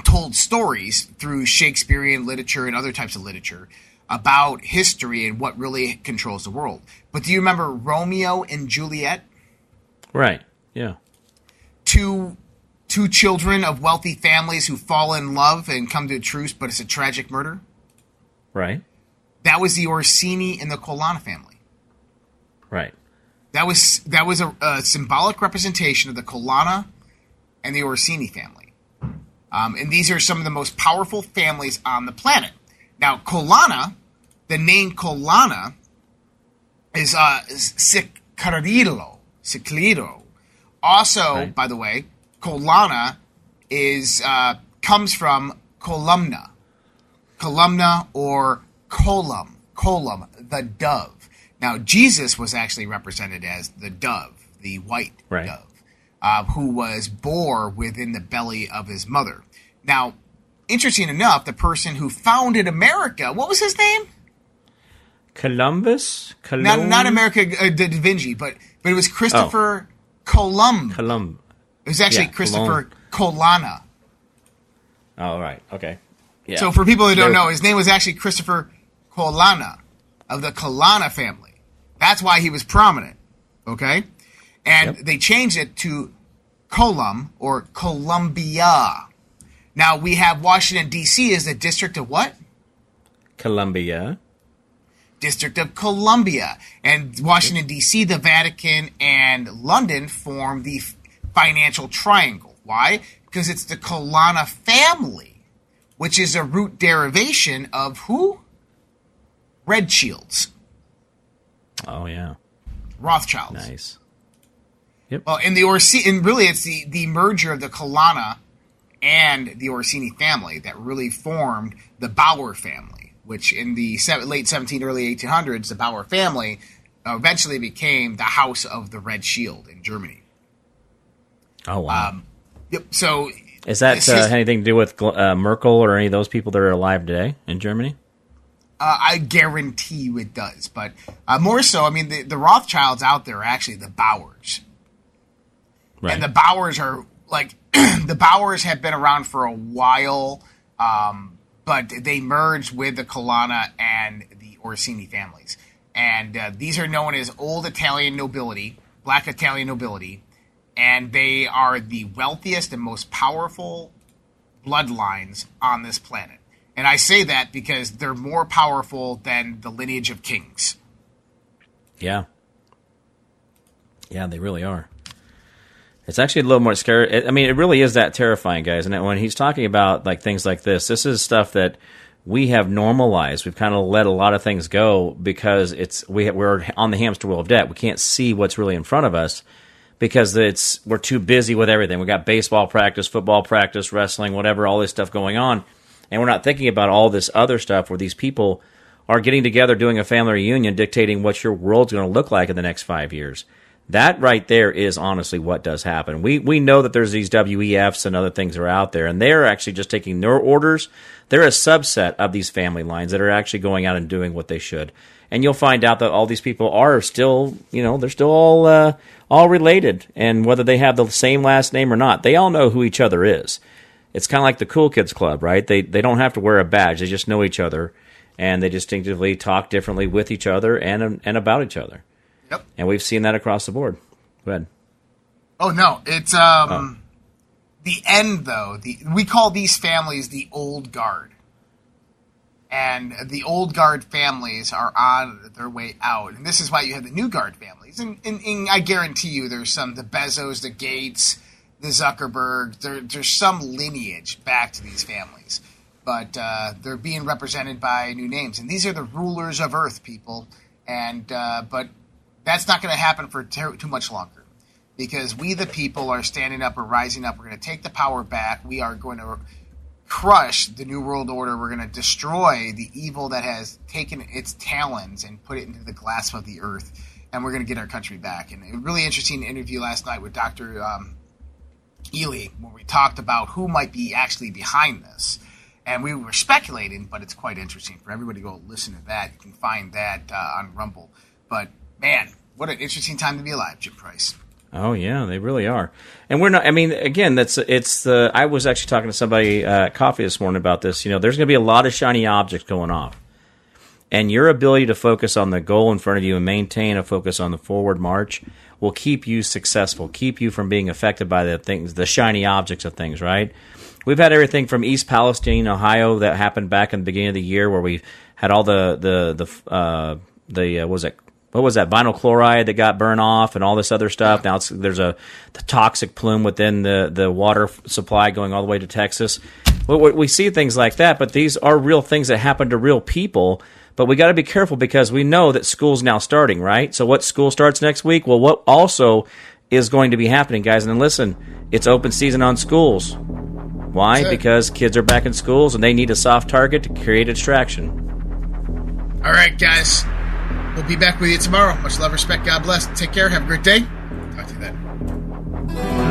told stories through Shakespearean literature and other types of literature about history and what really controls the world. But do you remember Romeo and Juliet? Right. Yeah. Two two children of wealthy families who fall in love and come to a truce, but it's a tragic murder. Right. That was the Orsini and the Colonna family. Right. That was that was a, a symbolic representation of the Colonna and the Orsini family. Um, and these are some of the most powerful families on the planet. Now, Colonna, the name Colonna, is uh, Siccarilo, Cicliro. Also, Right. by the way, Colonna is uh, comes from columna, columna or column, column, the dove. Now, Jesus was actually represented as the dove, the white Right. dove, uh, who was bore within the belly of his mother. Now, interesting enough, the person who founded America, what was his name? Columbus. Colum- Not, not America uh, Da Da Vinci, but but it was Christopher Columb. Colum. It was actually Yeah, Christopher Colonna. Oh, right. Okay. Yeah. So for people who don't know, his name was actually Christopher Colonna of the Colonna family. That's why he was prominent. Okay? And Yep. they changed it to Colum or Columbia. Now we have Washington D.C. as the district of what? Columbia. District of Columbia. And Washington, D.C., the Vatican, and London form the financial triangle. Why? Because it's the Colonna family, which is a root derivation of who? Red Shields, Oh yeah. Rothschilds. Nice. Yep. Well, in the Orsi, and really, it's the, the merger of the Colonna and the Orsini family that really formed the Bauer family, which in the late 17, early 1800s, the Bauer family eventually became the House of the Red Shield in Germany. Oh wow. Um, Yep. So Is that uh, anything to do with uh, Merkel or any of those people that are alive today in Germany? Uh, I guarantee you it does, but uh, more so, I mean, the, the Rothschilds out there are actually the Bauers, Right. and the Bauers are like the Bauers have been around for a while, um, but they merged with the Colonna and the Orsini families, and uh, these are known as old Italian nobility, black Italian nobility, and they are the wealthiest and most powerful bloodlines on this planet. And I say that because they're more powerful than the lineage of kings. Yeah. Yeah, they really are. It's actually a little more scary. I mean, it really is that terrifying, guys. And when he's talking about like things like this, this is stuff that we have normalized. We've kind of let a lot of things go because it's we we're on the hamster wheel of debt. We can't see what's really in front of us because it's we're too busy with everything. We got baseball practice, football practice, wrestling, whatever, all this stuff going on, and we're not thinking about all this other stuff where these people are getting together, doing a family reunion, dictating what your world's going to look like in the next five years. That right there is honestly what does happen. We we know that there's these WEFs and other things that are out there, and they're actually just taking their orders. They're a subset of these family lines that are actually going out and doing what they should. And you'll find out that all these people are still, you know, they're still all uh, all related, and whether they have the same last name or not, they all know who each other is. It's kind of like the cool kids club, right? They they don't have to wear a badge; they just know each other, and they distinctively talk differently with each other and and about each other. Yep. And we've seen that across the board. Go ahead. Oh no, it's um the end though. The we call these families the old guard. And the old guard families are on their way out. And this is why you have the new guard families. And, and, and I guarantee you there's some the Bezos, the Gates, the Zuckerberg, there, there's some lineage back to these families. But uh, they're being represented by new names. And these are the rulers of Earth, people. And uh, but that's not going to happen for ter- too much longer because we, the people, are standing up, we're rising up, we're going to take the power back, we are going to crush the New World Order, we're going to destroy the evil that has taken its talons and put it into the grasp of the earth, and we're going to get our country back. And a really interesting interview last night with Dr. Um, Ely, where we talked about who might be actually behind this. And we were speculating, but it's quite interesting for everybody to go listen to that. You can find that uh, on Rumble. But man, what an interesting time to be alive, Jim Price. Oh yeah, they really are. And we're not. I mean, again, that's it's the. I was actually talking to somebody uh, at coffee this morning about this. You know, there's going to be a lot of shiny objects going off, and your ability to focus on the goal in front of you and maintain a focus on the forward march will keep you successful, keep you from being affected by the things, the shiny objects of things. Right? We've had everything from East Palestine, Ohio, that happened back in the beginning of the year, where we had all the the the uh, the uh, was it what was that vinyl chloride that got burned off and all this other stuff. Now it's, there's a the toxic plume within the the water supply going all the way to Texas. We, we, we see things like that, but these are real things that happen to real people. But we got to be careful because we know that school's now starting, right? So what school starts next week? Well, what also is going to be happening, guys? And then listen, it's open season on schools. Why? Because kids are back in schools and they need a soft target to create a distraction. All right, guys. We'll be back with you tomorrow. Much love, respect, God bless. Take care. Have a great day. Talk to you then.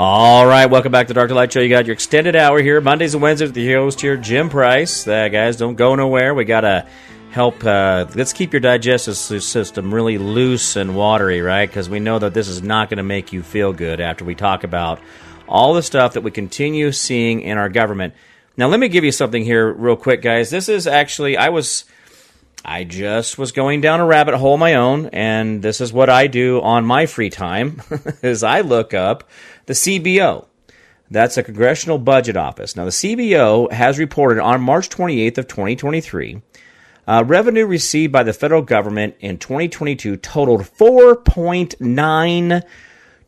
All right, welcome back to Dark to Light Show. You got your extended hour here, Mondays and Wednesdays with the host here, Jim Price. Uh, guys, don't go nowhere. We got to help. Uh, let's keep your digestive system really loose and watery, right? Because we know that this is not going to make you feel good after we talk about all the stuff that we continue seeing in our government. Now, let me give you something here, real quick, guys. This is actually, I was. I just was going down a rabbit hole my own, and this is what I do on my free time: is I look up the CBO. That's a Congressional Budget Office. Now, the CBO has reported on March 28th of 2023, uh, revenue received by the federal government in 2022 totaled 4.9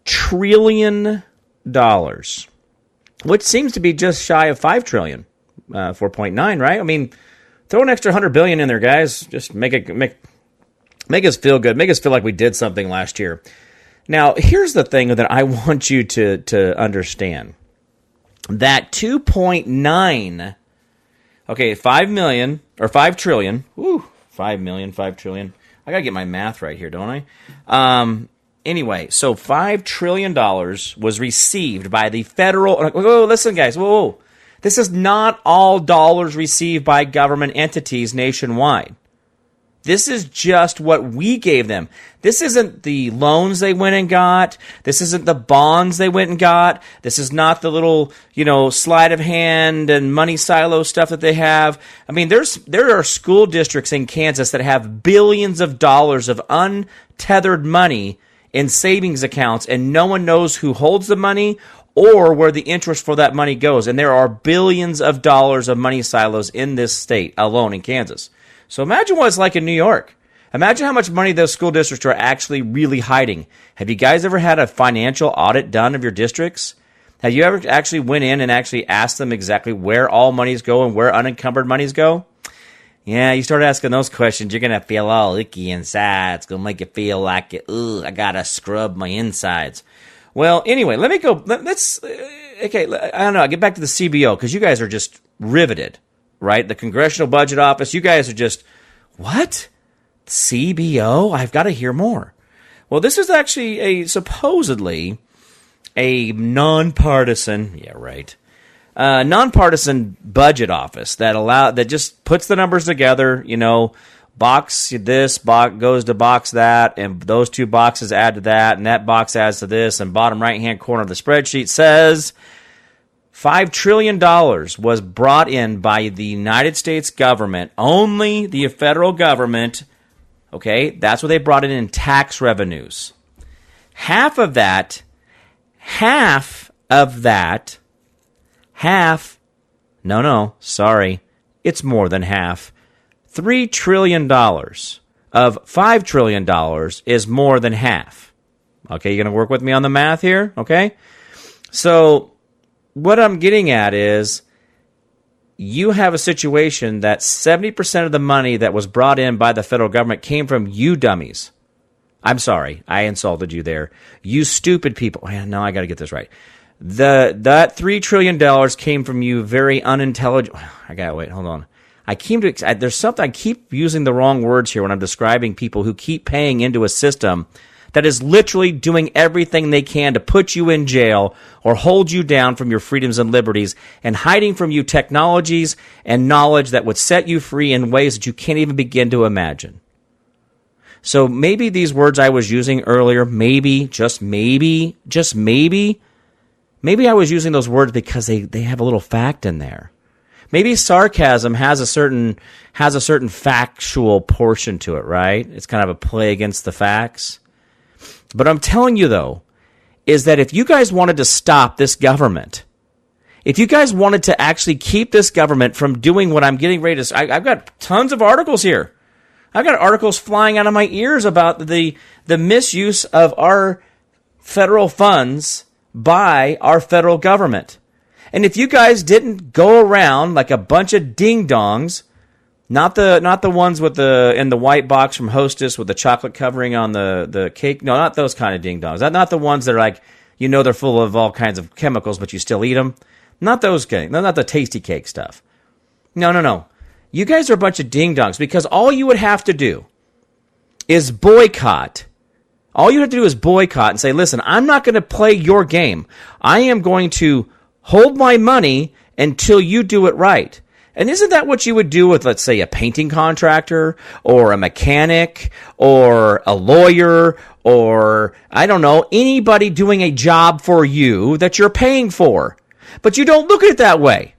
trillion dollars, which seems to be just shy of five trillion. Uh, 4.9, right? I mean, throw an extra hundred billion in there, guys. Just make it make make us feel good. Make us feel like we did something last year. Now, here's the thing that I want you to to understand. That 2.9 Okay, 5 million or 5 trillion. Woo, 5 million, 5 trillion. I got to get my math right here, don't I? Um anyway, so 5 trillion dollars was received by the federal Whoa, whoa, listen guys. Whoa, whoa. This is not all dollars received by government entities nationwide. This is just what we gave them. This isn't the loans they went and got. This isn't the bonds they went and got. This is not the little, you know, sleight of hand and money silo stuff that they have. I mean, there's there are school districts in Kansas that have billions of dollars of untethered money in savings accounts and no one knows who holds the money or where the interest for that money goes. And there are billions of dollars of money silos in this state alone in Kansas. So imagine what it's like in New York. Imagine how much money those school districts are actually really hiding. Have you guys ever had a financial audit done of your districts? Have you ever actually went in and actually asked them exactly where all monies go and where unencumbered monies go? Yeah, you start asking those questions, you're gonna feel all icky inside. It's gonna make you feel like, ugh, I gotta scrub my insides. Well, anyway, let me go. Let, us uh, okay. I don't know. I get back to the CBO because you guys are just riveted right? The Congressional Budget Office. You guys are just, what? CBO? I've got to hear more. Well, this is actually a supposedly a nonpartisan, yeah, right, uh, nonpartisan budget office that allow that just puts the numbers together. You know, box this box goes to box that, and those two boxes add to that, and that box adds to this, and bottom right hand corner of the spreadsheet says $5 trillion was brought in by the United States government, only the federal government. Okay, that's what they brought in in tax revenues. Half of that, half of that, half, no, no, sorry, it's more than half. $3 trillion of $5 trillion is more than half. Okay, you're going to work with me on the math here? Okay? So what I'm getting at is you have a situation that 70% of the money that was brought in by the federal government came from you dummies. I'm sorry, I insulted you there. You stupid people. Now I got to get this right. The that three trillion dollars came from you very unintelligent. I got to wait. Hold on. I keep to there's something I keep using the wrong words here when I'm describing people who keep paying into a system that is literally doing everything they can to put you in jail or hold you down from your freedoms and liberties and hiding from you technologies and knowledge that would set you free in ways that you can't even begin to imagine. So maybe these words I was using earlier, maybe, just maybe, just maybe, maybe I was using those words because they, they have a little fact in there. Maybe sarcasm has a certain has a certain factual portion to it, right? It's kind of a play against the facts. But I'm telling you though, is that if you guys wanted to stop this government, if you guys wanted to actually keep this government from doing what I'm getting ready to, I, I've got tons of articles here. I've got articles flying out of my ears about the the misuse of our federal funds by our federal government. And if you guys didn't go around like a bunch of ding dongs not the not the ones with the in the white box from Hostess with the chocolate covering on the the cake. No, not those kind of ding dongs. Not, the ones that are like you know they're full of all kinds of chemicals, but you still eat them. Not those cake. No, not the tasty cake stuff. No, no, no. You guys are a bunch of ding dongs because all you would have to do is boycott. All you have to do is boycott and say, listen, I'm not going to play your game. I am going to hold my money until you do it right. And isn't that what you would do with, let's say, a painting contractor or a mechanic or a lawyer or, I don't know, anybody doing a job for you that you're paying for? But you don't look at it that way.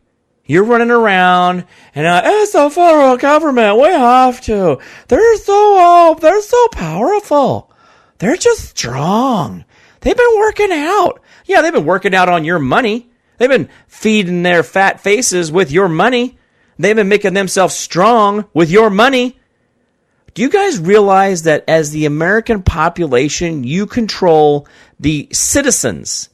You're running around and uh, it's the federal government. We have to. They're so oh, they're so powerful. They're just strong. They've been working out. Yeah, they've been working out on your money. They've been feeding their fat faces with your money. They've been making themselves strong with your money. Do you guys realize that as the American population, you control the citizens,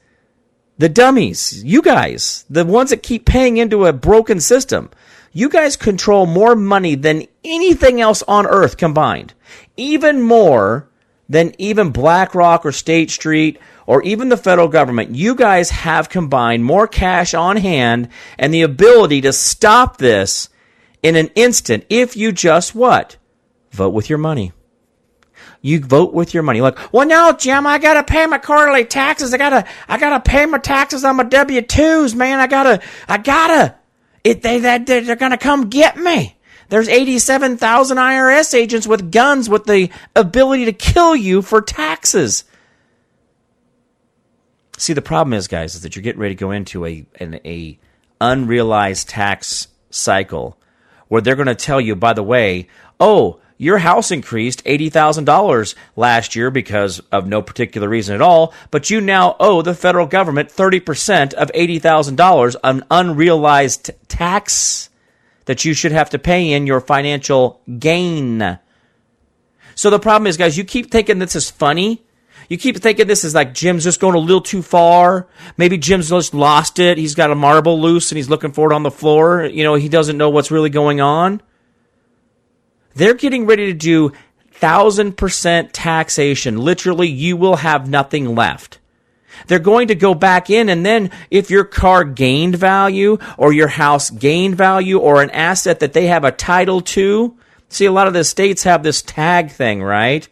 the dummies, you guys, the ones that keep paying into a broken system? You guys control more money than anything else on earth combined. Even more than even BlackRock or State Street or even the federal government, you guys have combined more cash on hand and the ability to stop this in an instant if you just what? Vote with your money. You vote with your money. Like, well, no, Jim, I gotta pay my quarterly taxes. I gotta, I gotta pay my taxes on my W twos, man. I gotta, I gotta. It, they, they, they're gonna come get me. There's 87,000 IRS agents with guns with the ability to kill you for taxes. See, the problem is, guys, is that you're getting ready to go into a an a unrealized tax cycle where they're going to tell you, by the way, oh, your house increased $80,000 last year because of no particular reason at all, but you now owe the federal government 30% of $80,000 an unrealized tax that you should have to pay in your financial gain. So the problem is, guys, you keep thinking this is funny you keep thinking this is like Jim's just going a little too far. Maybe Jim's just lost it. He's got a marble loose and he's looking for it on the floor. You know, he doesn't know what's really going on. They're getting ready to do thousand percent taxation. Literally, you will have nothing left. They're going to go back in and then if your car gained value or your house gained value or an asset that they have a title to, see a lot of the states have this tag thing, right?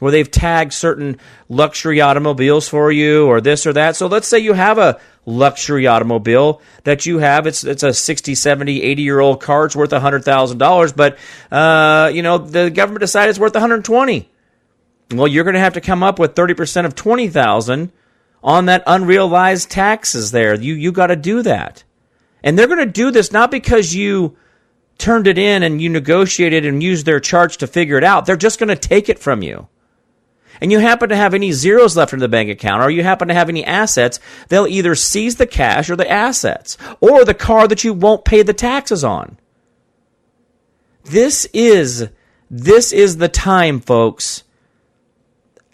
where they've tagged certain luxury automobiles for you or this or that. So let's say you have a luxury automobile that you have. It's it's a 60, 70, 80 year old car. It's worth $100,000, but uh, you know, the government decided it's worth 120. Well, you're going to have to come up with 30% of 20,000 on that unrealized taxes there. You you got to do that. And they're going to do this not because you turned it in and you negotiated and used their charge to figure it out. They're just going to take it from you and you happen to have any zeros left in the bank account or you happen to have any assets, they'll either seize the cash or the assets or the car that you won't pay the taxes on. This is this is the time, folks.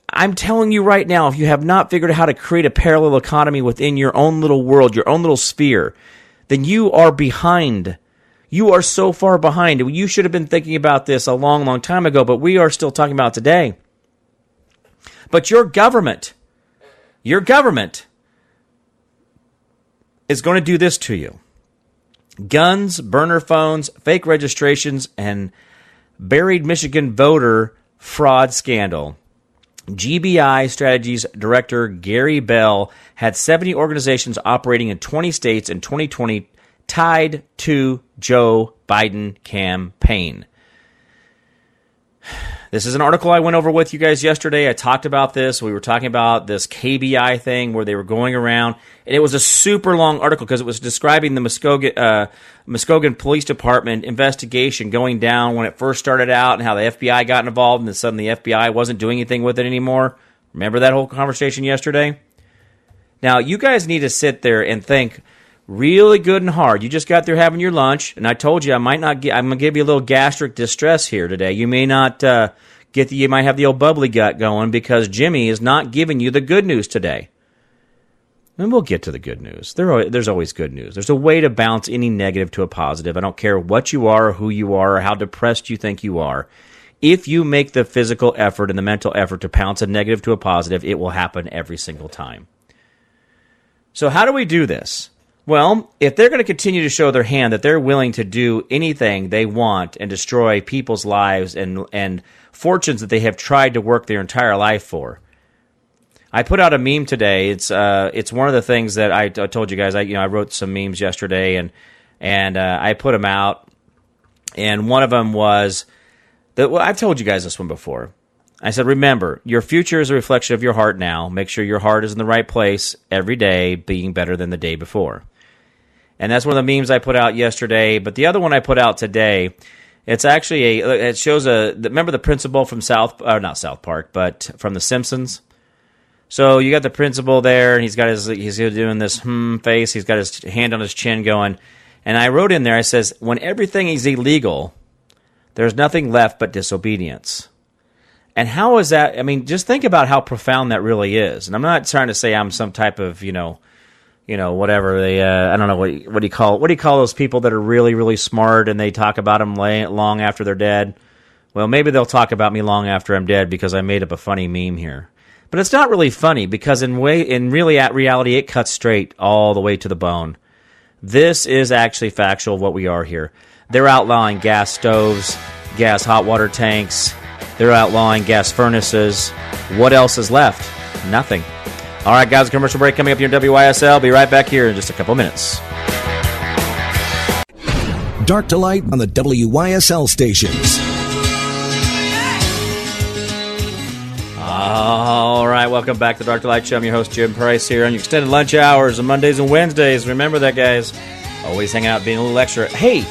I'm telling you right now, if you have not figured out how to create a parallel economy within your own little world, your own little sphere, then you are behind. You are so far behind. You should have been thinking about this a long, long time ago, but we are still talking about today. But your government, your government is going to do this to you guns, burner phones, fake registrations, and buried Michigan voter fraud scandal. GBI Strategies Director Gary Bell had 70 organizations operating in 20 states in 2020 tied to Joe Biden campaign. This is an article I went over with you guys yesterday. I talked about this. We were talking about this KBI thing where they were going around, and it was a super long article because it was describing the Muskogee, uh, Muskogee Police Department investigation going down when it first started out and how the FBI got involved, and then suddenly the FBI wasn't doing anything with it anymore. Remember that whole conversation yesterday? Now, you guys need to sit there and think really good and hard. You just got there having your lunch, and I told you I might not. Get, I'm gonna give you a little gastric distress here today. You may not uh, get the. You might have the old bubbly gut going because Jimmy is not giving you the good news today. And we'll get to the good news. There, there's always good news. There's a way to bounce any negative to a positive. I don't care what you are, or who you are, or how depressed you think you are. If you make the physical effort and the mental effort to bounce a negative to a positive, it will happen every single time. So, how do we do this? Well, if they're going to continue to show their hand that they're willing to do anything they want and destroy people's lives and and fortunes that they have tried to work their entire life for, I put out a meme today. It's uh, it's one of the things that I, told you guys. I you know I wrote some memes yesterday and and uh, I put them out. And one of them was that well, I've told you guys this one before. I said, remember, your future is a reflection of your heart now. Make sure your heart is in the right place every day, being better than the day before. And that's one of the memes I put out yesterday. But the other one I put out today, it's actually a. It shows a. Remember the principal from South, or not South Park, but from The Simpsons. So you got the principal there, and he's got his. He's doing this hmm face. He's got his hand on his chin, going. And I wrote in there. I says, when everything is illegal, there's nothing left but disobedience. And how is that? I mean, just think about how profound that really is. And I'm not trying to say I'm some type of, you know, you know, whatever they, uh, I don't know what what do you call what do you call those people that are really really smart and they talk about them long after they're dead. Well, maybe they'll talk about me long after I'm dead because I made up a funny meme here. But it's not really funny because in way in really at reality it cuts straight all the way to the bone. This is actually factual what we are here. They're outlawing gas stoves, gas hot water tanks, they're outlawing gas furnaces. What else is left? Nothing. All right, guys, commercial break coming up here in WYSL. Be right back here in just a couple minutes. Dark to light on the WYSL stations. All right, welcome back to Dark to Light Show. I'm your host, Jim Price, here on your extended lunch hours on Mondays and Wednesdays. Remember that, guys. Always hanging out, being a little extra. Hey,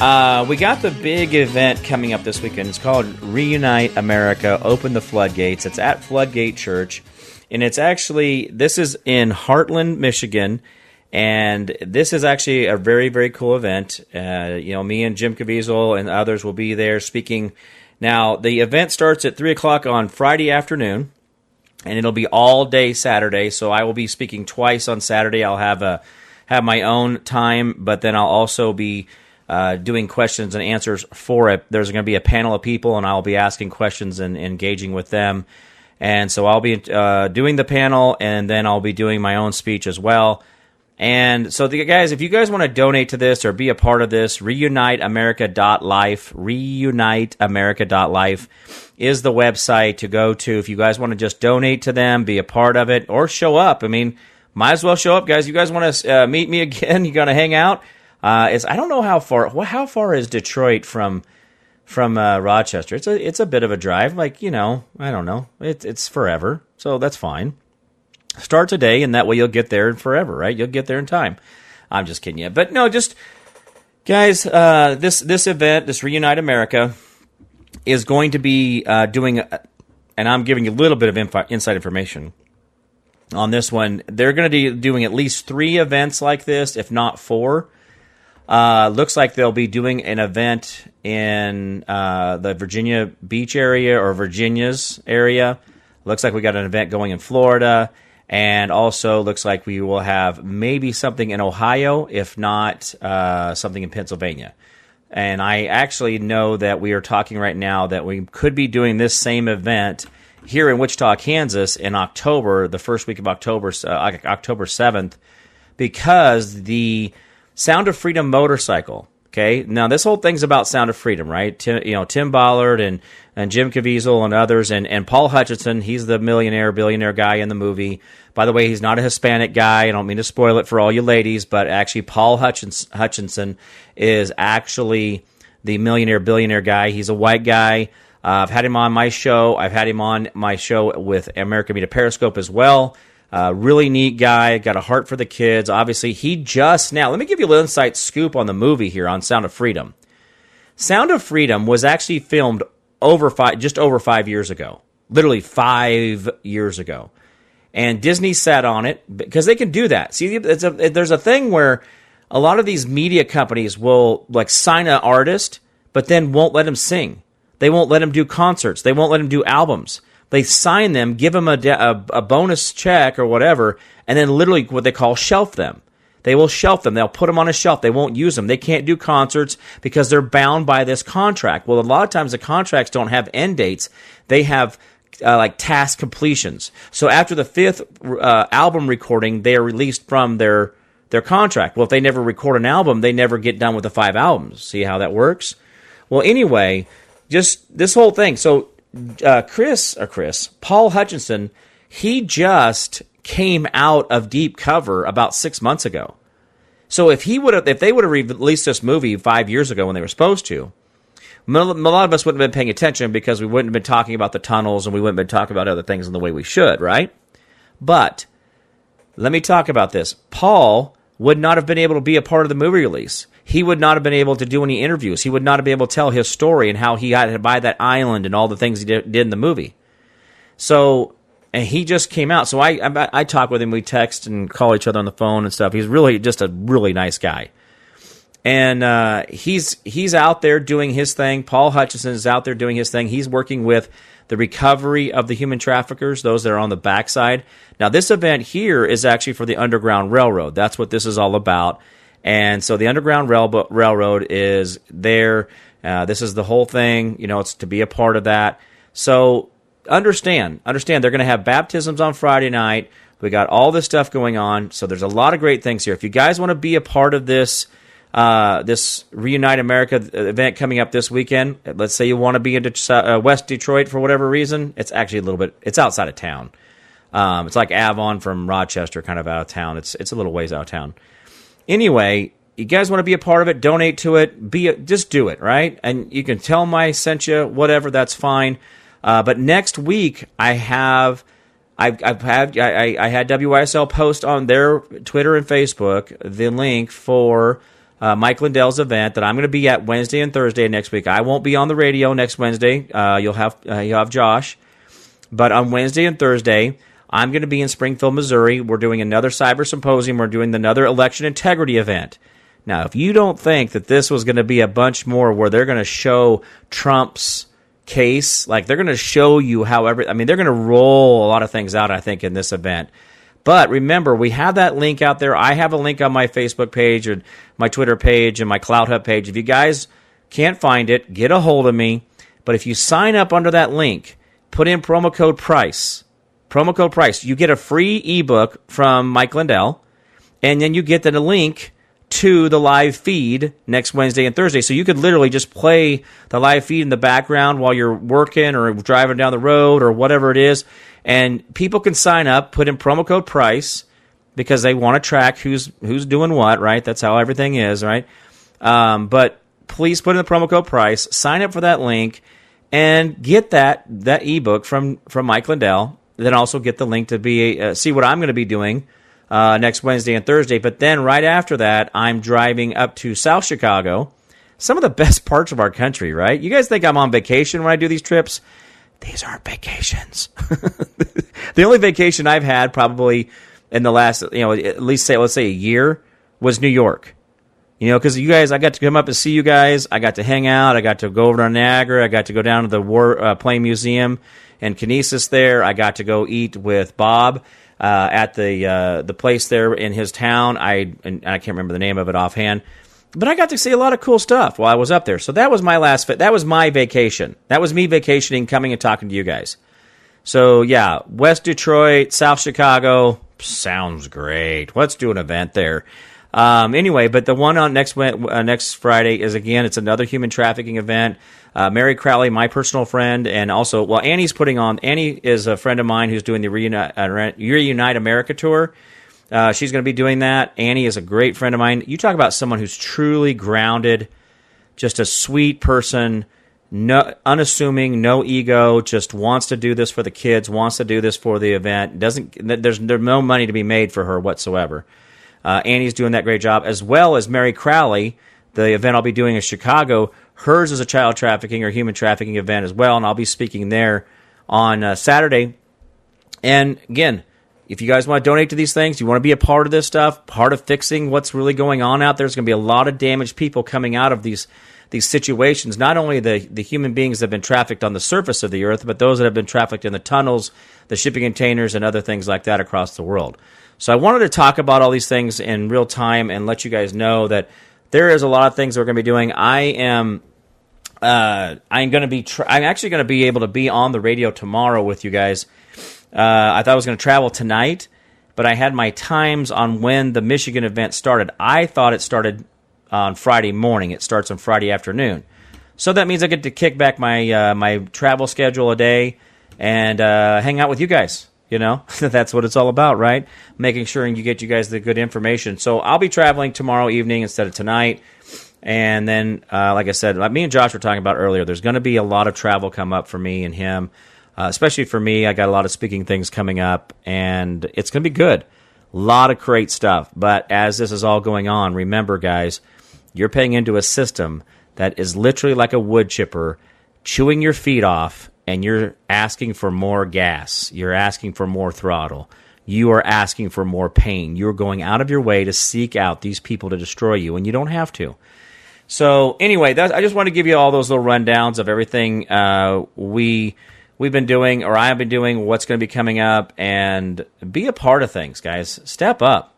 uh, we got the big event coming up this weekend. It's called Reunite America Open the Floodgates. It's at Floodgate Church. And it's actually, this is in Hartland, Michigan. And this is actually a very, very cool event. Uh, you know, me and Jim Caviezel and others will be there speaking. Now, the event starts at 3 o'clock on Friday afternoon, and it'll be all day Saturday. So I will be speaking twice on Saturday. I'll have a have my own time, but then I'll also be uh, doing questions and answers for it. There's going to be a panel of people, and I'll be asking questions and engaging with them. And so I'll be uh, doing the panel, and then I'll be doing my own speech as well. And so, the guys, if you guys want to donate to this or be a part of this, reuniteamerica.life, reuniteamerica.life is the website to go to if you guys want to just donate to them, be a part of it, or show up. I mean, might as well show up, guys. You guys want to uh, meet me again? You going to hang out? Uh, it's I don't know how far. How far is Detroit from from uh, Rochester? It's a it's a bit of a drive. Like you know, I don't know. It's it's forever, so that's fine. Start today, and that way you'll get there forever, right? You'll get there in time. I'm just kidding you, but no, just guys. Uh, this this event, this Reunite America, is going to be uh, doing, and I'm giving you a little bit of info, inside information on this one. They're going to be doing at least three events like this, if not four. Uh, looks like they'll be doing an event in uh, the Virginia Beach area or Virginia's area. Looks like we got an event going in Florida. And also looks like we will have maybe something in Ohio, if not uh, something in Pennsylvania. And I actually know that we are talking right now that we could be doing this same event here in Wichita, Kansas in October, the first week of October, uh, October 7th, because the Sound of Freedom motorcycle. Okay, now this whole thing's about Sound of Freedom, right? Tim, you know, Tim Ballard and, and Jim Caviezel and others, and, and Paul Hutchinson. He's the millionaire, billionaire guy in the movie. By the way, he's not a Hispanic guy. I don't mean to spoil it for all you ladies, but actually, Paul Hutchins, Hutchinson is actually the millionaire, billionaire guy. He's a white guy. Uh, I've had him on my show. I've had him on my show with America Media Periscope as well. Uh, really neat guy, got a heart for the kids. Obviously, he just now, let me give you a little insight scoop on the movie here on Sound of Freedom. Sound of Freedom was actually filmed over five, just over five years ago, literally five years ago. And Disney sat on it because they can do that. See, a, there's a thing where a lot of these media companies will like sign an artist, but then won't let him sing. They won't let him do concerts. They won't let him do albums. They sign them, give them a, a, a bonus check or whatever, and then literally what they call shelf them. They will shelf them. They'll put them on a shelf. They won't use them. They can't do concerts because they're bound by this contract. Well, a lot of times the contracts don't have end dates. They have uh, like task completions. So after the fifth uh, album recording, they are released from their their contract. Well, if they never record an album, they never get done with the five albums. See how that works? Well, anyway, just this whole thing. So uh, Chris or Chris Paul Hutchinson, he just came out of deep cover about six months ago. So if he would have, if they would have released this movie five years ago when they were supposed to, a lot of us wouldn't have been paying attention because we wouldn't have been talking about the tunnels and we wouldn't have been talking about other things in the way we should, right? But let me talk about this. Paul would not have been able to be a part of the movie release. He would not have been able to do any interviews. He would not have been able to tell his story and how he got to buy that island and all the things he did, in the movie. So, and he just came out. So I, I, I talk with him. We text and call each other on the phone and stuff. He's really just a really nice guy and uh, he's he's out there doing his thing. Paul Hutchinson is out there doing his thing. He's working with the recovery of the human traffickers, those that are on the backside. Now, this event here is actually for the Underground Railroad. That's what this is all about. And so the Underground Rail- Railroad is there. Uh, this is the whole thing. You know, it's to be a part of that. So understand, understand. They're going to have baptisms on Friday night. We got all this stuff going on. So there's a lot of great things here. If you guys want to be a part of this uh, this Reunite America event coming up this weekend. Let's say you want to be in uh, West Detroit for whatever reason. It's actually a little bit. It's outside of town. Um, it's like Avon from Rochester, kind of out of town. It's it's a little ways out of town. Anyway, you guys want to be a part of it? Donate to it. Be a, just do it, right? And you can tell I sent you. Whatever, that's fine. Uh, but next week I have. I've, I've had I, I had WYSL post on their Twitter and Facebook the link for uh, Mike Lindell's event that I'm going to be at Wednesday and Thursday next week. I won't be on the radio next Wednesday. Uh, you'll have uh, you'll have Josh, but on Wednesday and Thursday, I'm going to be in Springfield, Missouri. We're doing another cyber symposium. We're doing another election integrity event. Now, if you don't think that this was going to be a bunch more where they're going to show Trump's case, like they're going to show you how every, I mean, they're going to roll a lot of things out. I think in this event. But remember, we have that link out there. I have a link on my Facebook page and my Twitter page and my CloutHub page. If you guys can't find it, get a hold of me. But if you sign up under that link, put in promo code PRICE, promo code PRICE, you get a free ebook from Mike Lindell, and then you get the link to the live feed next Wednesday and Thursday. So you could literally just play the live feed in the background while you're working or driving down the road or whatever it is and people can sign up, put in promo code price because they want to track who's who's doing what, right? That's how everything is, right? Um, but please put in the promo code price, sign up for that link, and get that that ebook from from Mike Lindell. Then also get the link to be uh, see what I'm going to be doing uh, next Wednesday and Thursday. But then right after that, I'm driving up to South Chicago, some of the best parts of our country. Right? You guys think I'm on vacation when I do these trips? these aren't vacations. the only vacation I've had probably in the last, you know, at least say, let's say a year was New York. You know, because you guys, I got to come up and see you guys. I got to hang out. I got to go over to Niagara. I got to go down to the War uh, Plane Museum and Kinesis there. I got to go eat with Bob uh, at the uh, the place there in his town. I and I can't remember the name of it offhand but I got to see a lot of cool stuff while I was up there. So that was my last. Fit. That was my vacation. That was me vacationing, coming and talking to you guys. So yeah, West Detroit, South Chicago sounds great. Let's do an event there. Um, anyway, but the one on next uh, next Friday is again, it's another human trafficking event. Uh, Mary Crowley, my personal friend, and also, well, Annie's putting on. Annie is a friend of mine who's doing the Reunite, uh, Reunite America tour. Uh, she's going to be doing that. Annie is a great friend of mine. You talk about someone who's truly grounded, just a sweet person, no unassuming, no ego, just wants to do this for the kids, wants to do this for the event. Doesn't there's there's no money to be made for her whatsoever. Uh, Annie's doing that great job, as well as Mary Crowley. The event I'll be doing in Chicago, hers is a child trafficking or human trafficking event as well, and I'll be speaking there on uh, Saturday. And again, if you guys want to donate to these things, you want to be a part of this stuff, part of fixing what's really going on out there. There's going to be a lot of damaged people coming out of these these situations. Not only the the human beings that have been trafficked on the surface of the earth, but those that have been trafficked in the tunnels, the shipping containers, and other things like that across the world. So I wanted to talk about all these things in real time and let you guys know that there is a lot of things we're going to be doing. I am. Uh, I'm going to be. Tra- I'm actually going to be able to be on the radio tomorrow with you guys uh, I thought I was going to travel tonight, but I had my times on when the Michigan event started. I thought it started on Friday morning. It starts on Friday afternoon. So that means I get to kick back my uh, my travel schedule a day and uh, hang out with you guys. You know, that's what it's all about, right? Making sure you get you guys the good information. So I'll be traveling tomorrow evening instead of tonight. And then, uh, like I said, like me and Josh were talking about earlier, there's going to be a lot of travel come up for me and him, uh, especially for me. I got a lot of speaking things coming up, and it's going to be good. A lot of great stuff. But as this is all going on, remember, guys, you're paying into a system that is literally like a wood chipper chewing your feet off, and you're asking for more gas. You're asking for more throttle. You are asking for more pain. You're going out of your way to seek out these people to destroy you, and you don't have to. So anyway, I just want to give you all those little rundowns of everything uh, we we've been doing, or I've been doing, what's going to be coming up, and be a part of things, guys. Step up.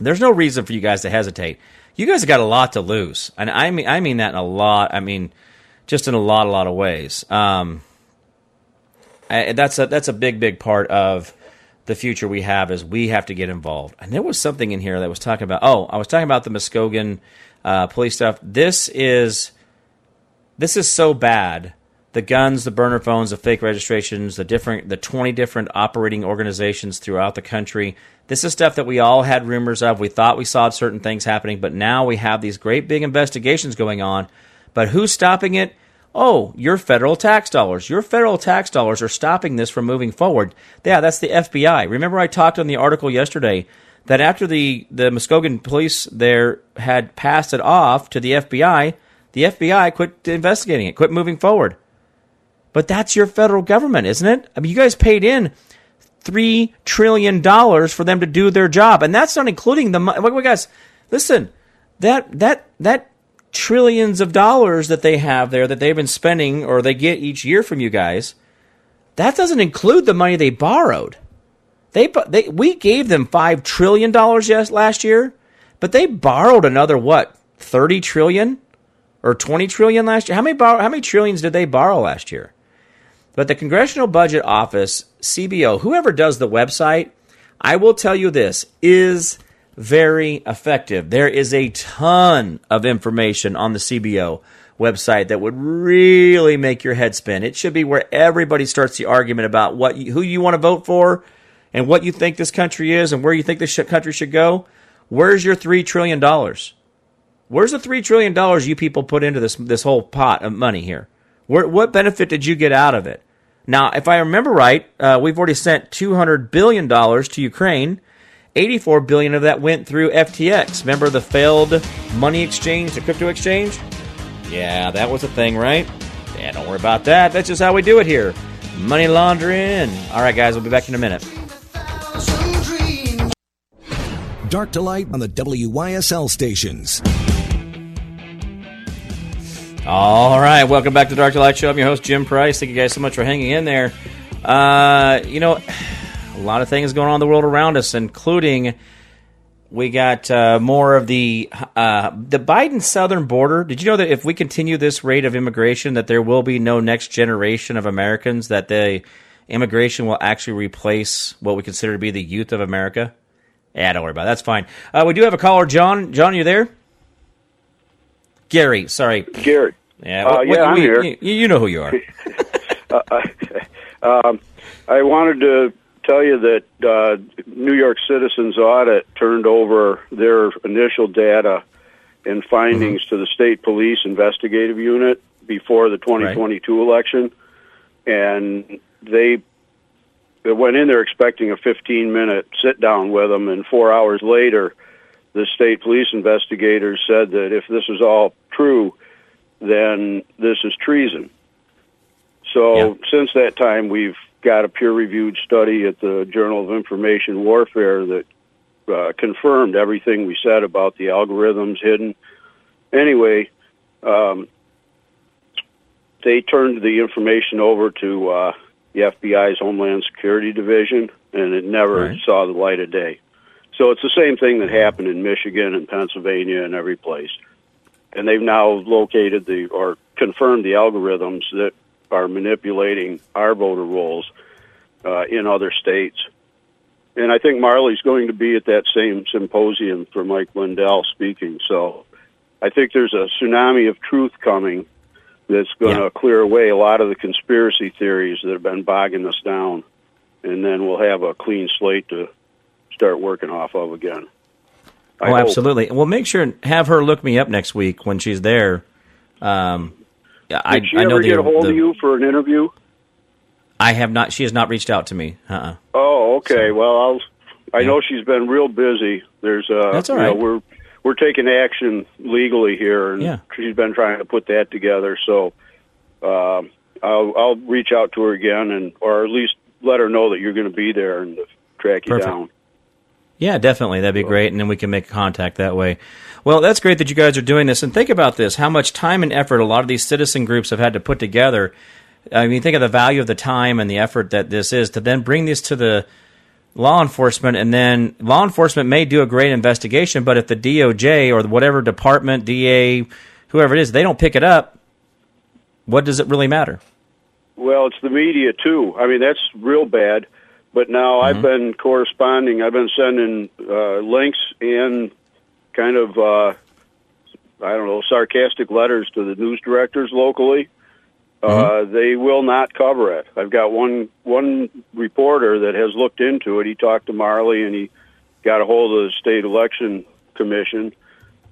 There's no reason for you guys to hesitate. You guys have got a lot to lose, and I mean I mean that in a lot. I mean just in a lot a lot of ways. Um, I, that's a that's a big big part of the future we have is we have to get involved. And there was something in here that was talking about. Oh, I was talking about the Muskogee uh, police stuff. This is this is so bad. The guns, the burner phones, the fake registrations, the different, the twenty different operating organizations throughout the country. This is stuff that we all had rumors of. We thought we saw certain things happening, but now we have these great big investigations going on. But who's stopping it? Oh, your federal tax dollars. Your federal tax dollars are stopping this from moving forward. Yeah, that's the FBI. Remember, I talked on the article yesterday that after the, the Muskogee police there had passed it off to the FBI, the FBI quit investigating it, quit moving forward. But that's your federal government, isn't it? I mean, you guys paid in three trillion dollars for them to do their job, and that's not including the money. Guys, listen, that that that trillions of dollars that they have there that they've been spending or they get each year from you guys. That doesn't include the money they borrowed. They, they we gave them five trillion dollars yes last year, but they borrowed another what thirty trillion or twenty trillion last year. How many borrow, how many trillions did they borrow last year? But the Congressional Budget Office, CBO, whoever does the website, I will tell you this is very effective. There is a ton of information on the CBO website that would really make your head spin. It should be where everybody starts the argument about what you, who you want to vote for and what you think this country is and where you think this country should go, where's your $3 trillion? Where's the $3 trillion you people put into this, this whole pot of money here? Where, what benefit did you get out of it? Now, if I remember right, uh, we've already sent $200 billion to Ukraine. 84 billion of that went through FTX. Remember the failed money exchange, the crypto exchange? Yeah, that was a thing, right? Yeah, don't worry about that. That's just how we do it here. Money laundering. All right, guys, we'll be back in a minute. Dark to light on the WYSL stations. All right, welcome back to Dark to Light Show. I'm your host, Jim Price. Thank you guys so much for hanging in there. Uh, you know, a lot of things going on in the world around us, including we got uh, more of the uh, the Biden southern border. Did you know that if we continue this rate of immigration, that there will be no next generation of Americans? That the immigration will actually replace what we consider to be the youth of America? Yeah, don't worry about it. That's fine. Uh, we do have a caller, John. John, you there? Gary, sorry. Gary. Yeah, Uh, what- yeah, what- I'm we- here. You, you know who you are. Um, I wanted to tell you that uh, New York Citizens Audit turned over their initial data and findings to the state police investigative unit before the 2022 election, and they they went in there expecting a 15 minute sit down with them, and four hours later, the state police investigators said that if this is all true, then this is treason. So Yeah. since that time, we've got a peer-reviewed study at the Journal of Information Warfare that uh, confirmed everything we said about the algorithms hidden. Anyway, um, they turned the information over to uh, the FBI's Homeland Security Division, and it never Right. saw the light of day. So it's the same thing that happened in Michigan and Pennsylvania and every place. And they've now located the or confirmed the algorithms that are manipulating our voter rolls uh, in other states. And I think Marly's going to be at that same symposium for Mike Lindell speaking. So I think there's a tsunami of truth coming that's going to Yeah. clear away a lot of the conspiracy theories that have been bogging us down. and then we'll have a clean slate to start working off of again. I oh, hope. absolutely. Well, make sure and have her look me up next week when she's there. Um, I, Did she I know ever the, get a hold the- of you for an interview? I have not. She has not reached out to me. Uh-uh. Oh, okay. So- well, I'll. I Yeah. know she's been real busy. There's uh, That's all right. you know, we're we're taking action legally here, and Yeah. she's been trying to put that together. So, um, I'll I'll reach out to her again, and or at least let her know that you're going to be there and track you Perfect. down. Yeah, definitely. That'd be great, and then we can make contact that way. Well, that's great that you guys are doing this, and think about this: how much time and effort a lot of these citizen groups have had to put together. I mean, think of the value of the time and the effort that this is to then bring this to the law enforcement, and then law enforcement may do a great investigation, but if the DOJ or whatever department, DA, whoever it is, they don't pick it up, what does it really matter? Well, it's the media too. I mean, that's real bad. But now I've been corresponding. I've been sending uh, links and kind of uh, I don't know sarcastic letters to the news directors locally. Uh, they will not cover it. I've got one one reporter that has looked into it. He talked to Marly and he got a hold of the state election commission,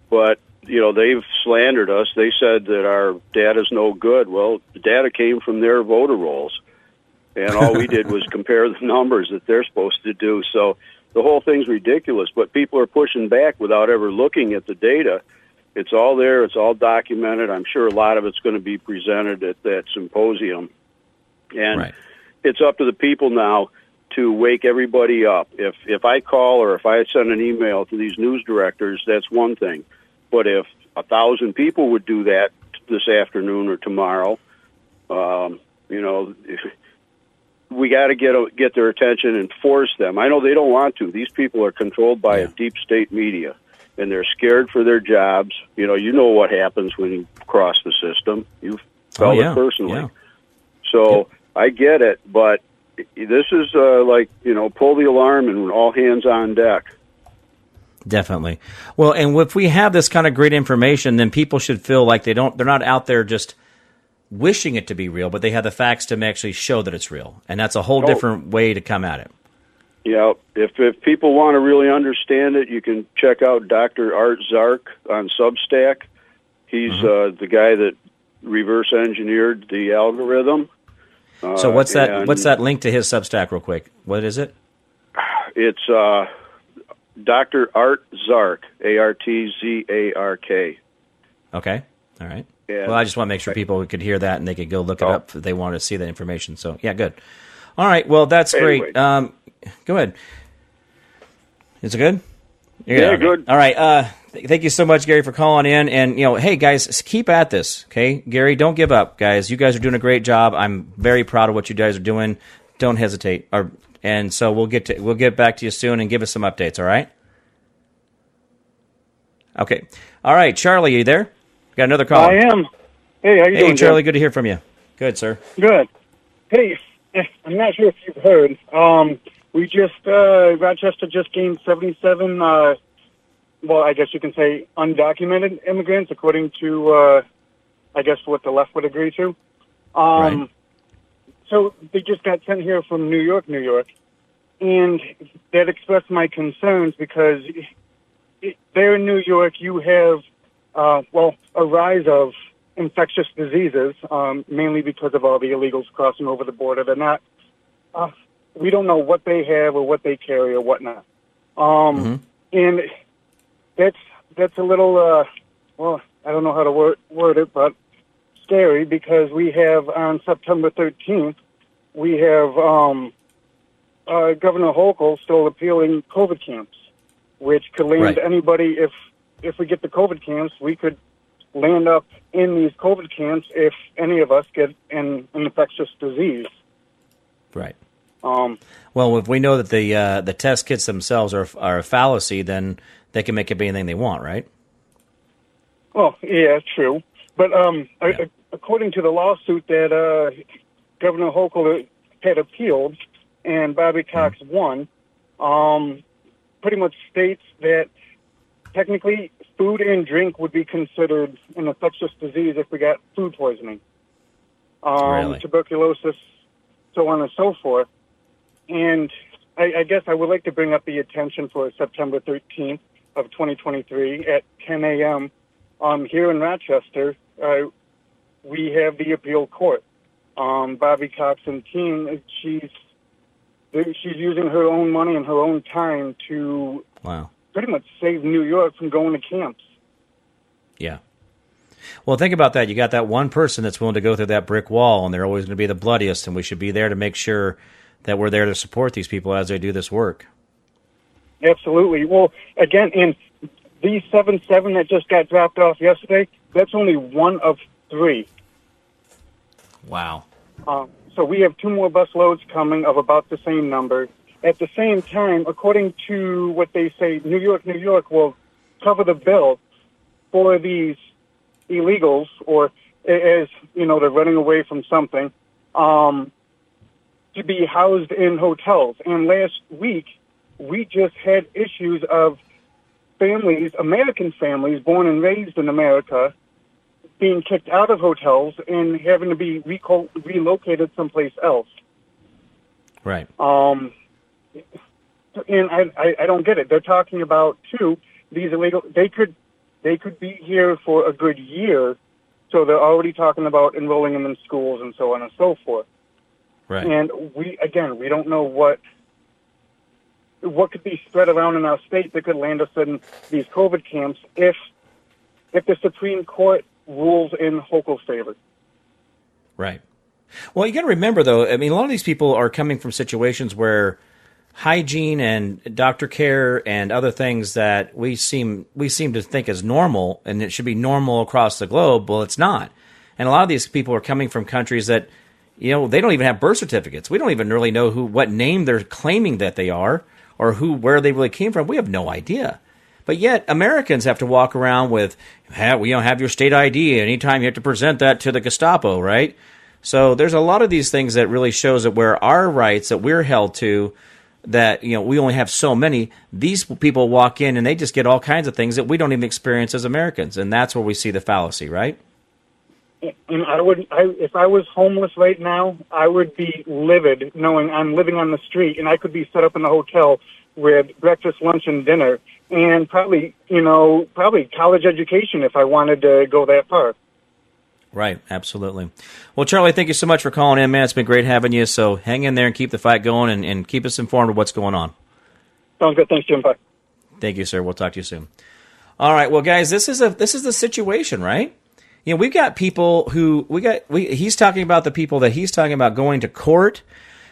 but you know they've slandered us. They said that our data's no good. Well, the data came from their voter rolls, and all we did was compare the numbers that they're supposed to do. So the whole thing's ridiculous. But people are pushing back without ever looking at the data. It's all there. It's all documented. I'm sure a lot of it's going to be presented at that symposium, and Right. it's up to the people now to wake everybody up. If if I call or if I send an email to these news directors, that's one thing. But if a thousand people would do that this afternoon or tomorrow, um, you know, we got to get get their attention and force them. I know they don't want to. These people are controlled by a deep state media, and they're scared for their jobs. You know, you know what happens when you cross the system. You've felt Oh, yeah. it personally. Yeah. So I get it, but this is uh, like you know, pull the alarm and all hands on deck. Definitely. Well, and if we have this kind of great information, then people should feel like they don't, they're not out there just wishing it to be real, but they have the facts to actually show that it's real. And that's a whole Oh. different way to come at it. Yeah, if if people want to really understand it, you can check out Dr. Art Zark on Substack. He's uh, the guy that reverse engineered the algorithm. Uh, So what's that? and What's that link to his Substack, real quick? What is it? It's uh, Dr. Art Zark, A R T Z A R K. Okay. All right. Yeah. Well, I just want to make sure people could hear that and they could go look it Oh. up if they want to see that information. So yeah, good. All right. Well, that's Anyway. great. Um, go ahead. Is it good? You're Yeah, Okay. good. All right. Uh, th- thank you so much, Gary, for calling in. And you know, hey guys, keep at this. Okay, Gary, don't give up, guys. You guys are doing a great job. I'm very proud of what you guys are doing. Don't hesitate. Or, and so we'll get to we'll get back to you soon and give us some updates. All right. Okay. All right, Charlie, are you there? Got another call. I am. Hey, how you doing? Hey, doing, Charlie. Good to hear from you. Good, sir. Good. Hey, I'm not sure if you've heard. Um, we just uh, Rochester just gained 77. Uh, well, I guess you can say undocumented immigrants, according to uh, I guess what the left would agree to. Um, Right. So they just got sent here from New York, New York, and that expressed my concerns because it, there in New York you have uh, well a rise of infectious diseases, um, mainly because of all the illegals crossing over the border. They're not. Uh, we don't know what they have or what they carry or whatnot. Um, And that's that's a little. Uh, well, I don't know how to word, word it, but scary because we have on September 13th we have um, uh, Governor Hochul still appealing COVID camps, which could land Right. anybody if if we get the COVID camps, we could land up in these COVID camps if any of us get an, an infectious disease. Right. Um, Well, if we know that the uh, the test kits themselves are are a fallacy, then they can make up anything they want, right? well, yeah, true. But um, Yeah. a- according to the lawsuit that uh, Governor Hochul had appealed and Bobbie Cox won, um, pretty much states that technically food and drink would be considered an infectious disease if we got food poisoning, um, Really? tuberculosis, so on and so forth. and I, I guess I would like to bring up the attention for September 13th of 2023 at 10 a.m. Um, here in Rochester. Uh, we have the appeal court. Um, Bobbie Cox and team, she's she's using her own money and her own time to Wow. Pretty much save New York from going to camps. Yeah. Well, think about that. You got that one person that's willing to go through that brick wall, and they're always going to be the bloodiest, and we should be there to make sure that we're there to support these people as they do this work. Absolutely. Well, again, in these seven seven that just got dropped off yesterday, that's only one of three. Wow. Um, so we have two more bus loads coming of about the same number. At the same time, according to what they say, New York, New York will cover the bill for these illegals, or as you know, they're running away from something, um, to be housed in hotels. And last week, we just had issues of families, American families born and raised in America, being kicked out of hotels and having to be reco- relocated someplace else. Right. Um, and I, I, I don't get it. They're talking about two these illegal. They could they could be here for a good year, so they're already talking about enrolling them in schools and so on and so forth. Right. And we again, we don't know what what could be spread around in our state that could land us in these COVID camps if if the Supreme Court rules in Hochul's favor. Right. Well, you got to remember, though. I mean, a lot of these people are coming from situations where hygiene and doctor care and other things that we seem we seem to think is normal and it should be normal across the globe. Well, it's not. And a lot of these people are coming from countries that you know they don't even have birth certificates. We don't even really know who what name they're claiming that they are or who where they really came from. We have no idea. But yet Americans have to walk around with have, don't have your state ID anytime you have to present that to the Gestapo, right? So there's a lot of these things that really shows that where our rights that we're held to that you know we only have so many these people walk in and they just get all kinds of things that we don't even experience as Americans and that's where we see the fallacy, right? and I would, I, if I was homeless right now, I would be livid knowing I'm living on the street and I could be set up in a hotel with breakfast, lunch, and dinner, and probably, you know, probably college education if I wanted to go that far. Right, absolutely. Well, Charlie, thank you so much for calling in, man. It's been great having you. So hang in there and keep the fight going and, and keep us informed of what's going on. Sounds good. Thanks, Jim. Bye. Thank you, sir. We'll talk to you soon. All right, well, guys, this is a this is the situation, right? You know, we've got people who we got. We, he's talking about the people that he's talking about going to court.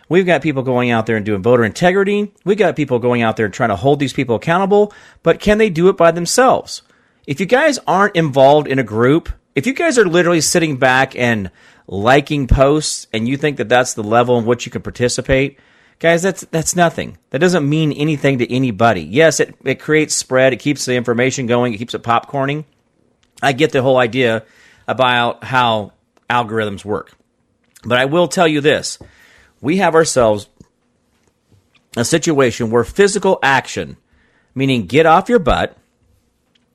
We've got people going out there and doing voter integrity. We've got people going out there and trying to hold these people accountable. But can they do it by themselves? If you guys aren't involved in a group, if you guys are literally sitting back and liking posts and you think that that's the level in which you can participate, guys, that's that's nothing. That doesn't mean anything to anybody. Yes, it, it creates spread, it keeps the information going, it keeps it popcorning. I get the whole idea about how algorithms work. But I will tell you this we have ourselves a situation where physical action, meaning get off your butt,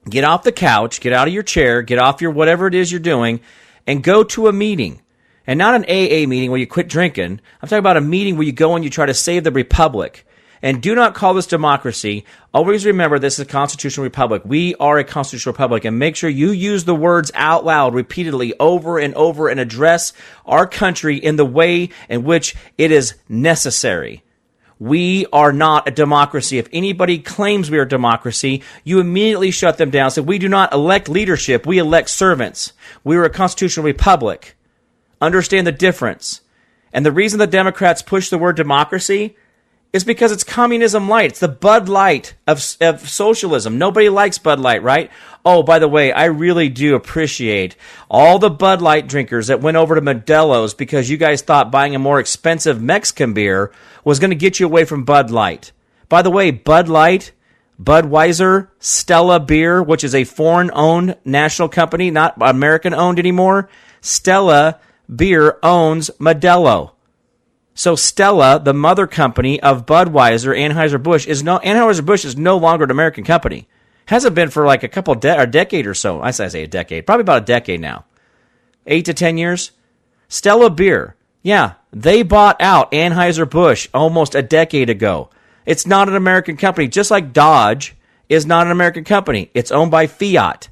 get off the couch, get out of your chair, get off your whatever it is you're doing, and go to a meeting. And not an AA meeting where you quit drinking. I'm talking about a meeting where you go and you try to save the republic. And do not call this democracy. Always remember this is a constitutional republic. We are a constitutional republic. And make sure you use the words out loud repeatedly over and over and address our country in the way in which it is necessary. We are not a democracy. If anybody claims we are a democracy, you immediately shut them down. So we do not elect leadership. We elect servants. We are a constitutional republic. Understand the difference. And the reason the Democrats push the word democracy is because it's communism light. It's the Bud Light of, of socialism. Nobody likes Bud Light, right? Oh, by the way, I really do appreciate all the Bud Light drinkers that went over to Modelo's because you guys thought buying a more expensive Mexican beer was going to get you away from Bud Light. By the way, Bud Light, Budweiser, Stella Beer, which is a foreign owned national company, not American owned anymore, Stella Beer owns Modelo. So Stella, the mother company of Budweiser, Anheuser-Busch is no Anheuser-Busch is no longer an American company. Hasn't been for like a couple de- or decade or so. I say a decade, probably about a decade now. 8 to 10 years. Stella beer Yeah, they bought out Anheuser-Busch almost a decade ago. It's not an American company, just like Dodge is not an American company. It's owned by Fiat.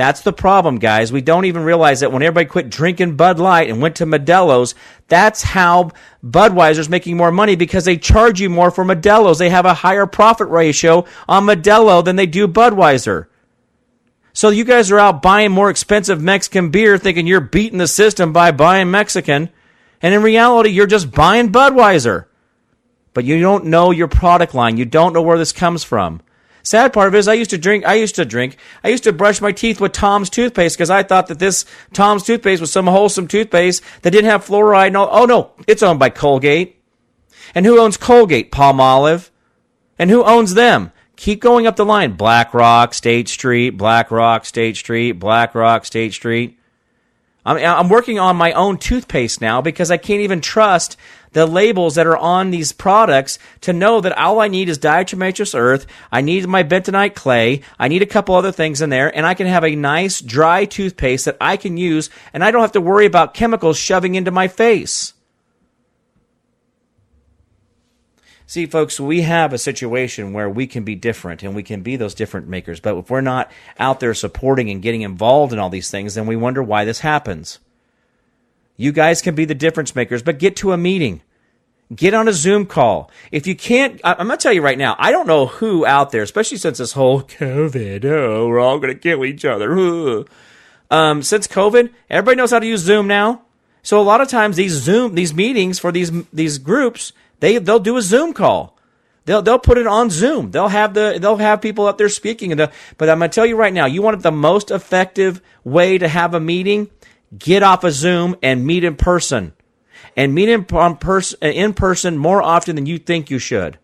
That's the problem, guys. We don't even realize that when everybody quit drinking Bud Light and went to Modelo's, that's how Budweiser's making more money because they charge you more for Modelo's. They have a higher profit ratio on Modelo than they do Budweiser. So you guys are out buying more expensive Mexican beer thinking you're beating the system by buying Mexican. And in reality, you're just buying Budweiser. But you don't know your product line. You don't know where this comes from. Sad part of it is I used to drink, I used to drink, I used to brush my teeth with Tom's toothpaste because I thought that this Tom's toothpaste was some wholesome toothpaste that didn't have fluoride and all. Oh no, it's owned by Colgate. And who owns Colgate? Palmolive. And who owns them? Keep going up the line. BlackRock, State Street, BlackRock, State Street, BlackRock, State Street. I'm, I'm working on my own toothpaste now because I can't even trust the labels that are on these products to know that all I need is diatomaceous earth. I need my bentonite clay. I need a couple other things in there and I can have a nice dry toothpaste that I can use and I don't have to worry about chemicals shoving into my face. See, folks, we have a situation where we can be different and we can be those different makers. But if we're not out there supporting and getting involved in all these things, then we wonder why this happens. You guys can be the difference makers, but get to a meeting. Get on a Zoom call. If you can't, I'm going to tell you right now, I don't know who out there, especially since this whole COVID, oh, we're all going to kill each other. Um, since COVID, everybody knows how to use Zoom now. So a lot of times these Zoom, these meetings for these, these groups, they, they'll do a Zoom call. They'll, they'll put it on Zoom. They'll have the, they'll have people up there speaking. And but I'm going to tell you right now, you want the most effective way to have a meeting? Get off of Zoom and meet in person. And meet in, pers- in person more often than you think you should.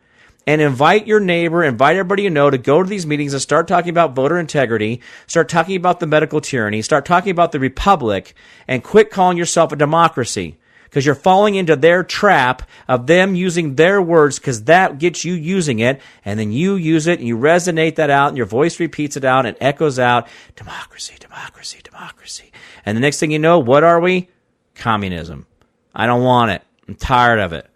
And invite your neighbor, invite everybody you know to go to these meetings and start talking about voter integrity, start talking about the medical tyranny, start talking about the republic, and quit calling yourself a democracy because you're falling into their trap of them using their words because that gets you using it and then you use it and you resonate that out and your voice repeats it out and echoes out democracy democracy democracy and the next thing you know, what are we? Communism. I don't want it. I'm tired of it.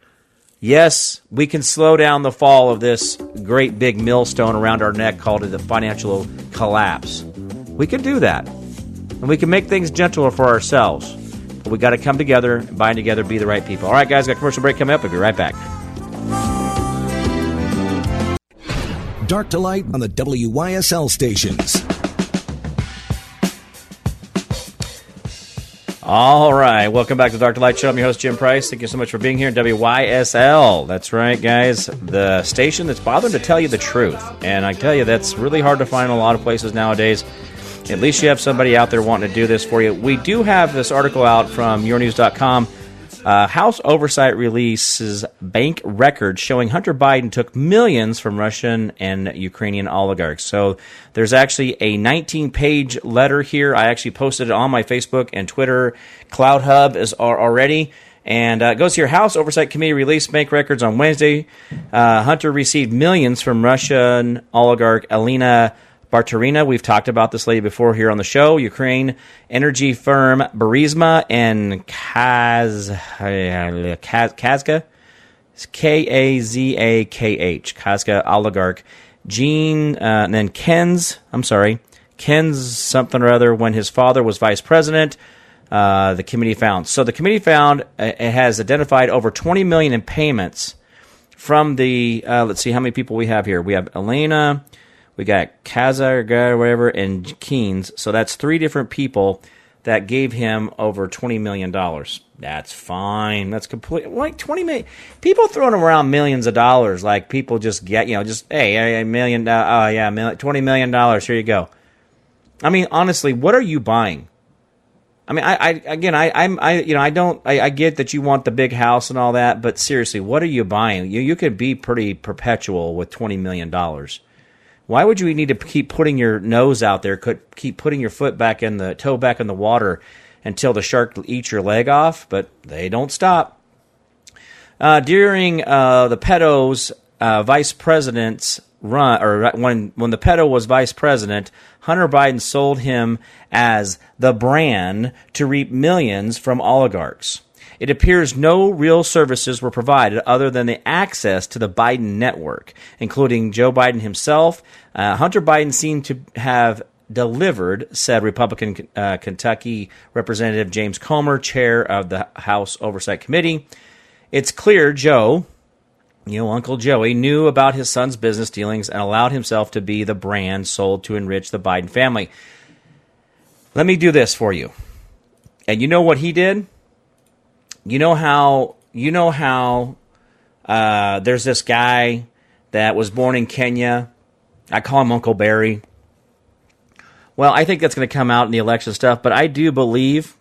Yes, we can slow down the fall of this great big millstone around our neck called the financial collapse. We can do that. And we can make things gentler for ourselves. But we got to come together, and bind together, be the right people. All right, guys, got commercial break coming up. We'll be right back. Dark to light on the WYSL stations. All right, welcome back to Dark to Light Show. I'm your host Jim Price. Thank you so much for being here. WYSL. That's right, guys. The station that's bothering to tell you the truth, and I tell you that's really hard to find in a lot of places nowadays. At least you have somebody out there wanting to do this for you. We do have this article out from YourNews.com uh, House oversight releases bank records showing Hunter Biden took millions from Russian and Ukrainian oligarchs. So there's actually a 19 page letter here. I actually posted it on my Facebook and Twitter. CloutHub is already. And uh, it goes here House Oversight Committee released bank records on Wednesday. Uh, Hunter received millions from Russian oligarch Elena Baturina. We've talked about this lady before here on the show. Ukraine energy firm Burisma and Kaz, Kaz Kazka, K A Z A K H, Kazka oligarch. Gene, uh, and then Ken's, I'm sorry, Ken's something or other when his father was vice president. Uh, the committee found. So the committee found uh, it has identified over 20 million in payments from the. Uh, let's see how many people we have here. We have Elena, we got Kaza or whatever, and Keynes. So that's three different people that gave him over twenty million dollars. That's fine. That's complete. Like twenty million people throwing around millions of dollars. Like people just get, you know, just hey, a million. Uh, oh yeah, twenty million dollars. Here you go. I mean, honestly, what are you buying? I mean, I, I again, I, I'm, I, you know, I don't, I, I, get that you want the big house and all that, but seriously, what are you buying? You, you could be pretty perpetual with twenty million dollars. Why would you need to keep putting your nose out there, keep putting your foot back in the toe back in the water until the shark eats your leg off? But they don't stop. Uh, during uh, the pedo's uh, vice president's run, or when when the pedo was vice president, Hunter Biden sold him as the brand to reap millions from oligarchs. It appears no real services were provided other than the access to the Biden network, including Joe Biden himself. Uh, Hunter Biden seemed to have delivered, said Republican uh, Kentucky Representative James Comer, chair of the House Oversight Committee. It's clear Joe, you know, Uncle Joey, knew about his son's business dealings and allowed himself to be the brand sold to enrich the Biden family. Let me do this for you. And you know what he did? You know how you know how uh, there's this guy that was born in Kenya. I call him Uncle Barry. Well, I think that's going to come out in the election stuff, but I do believe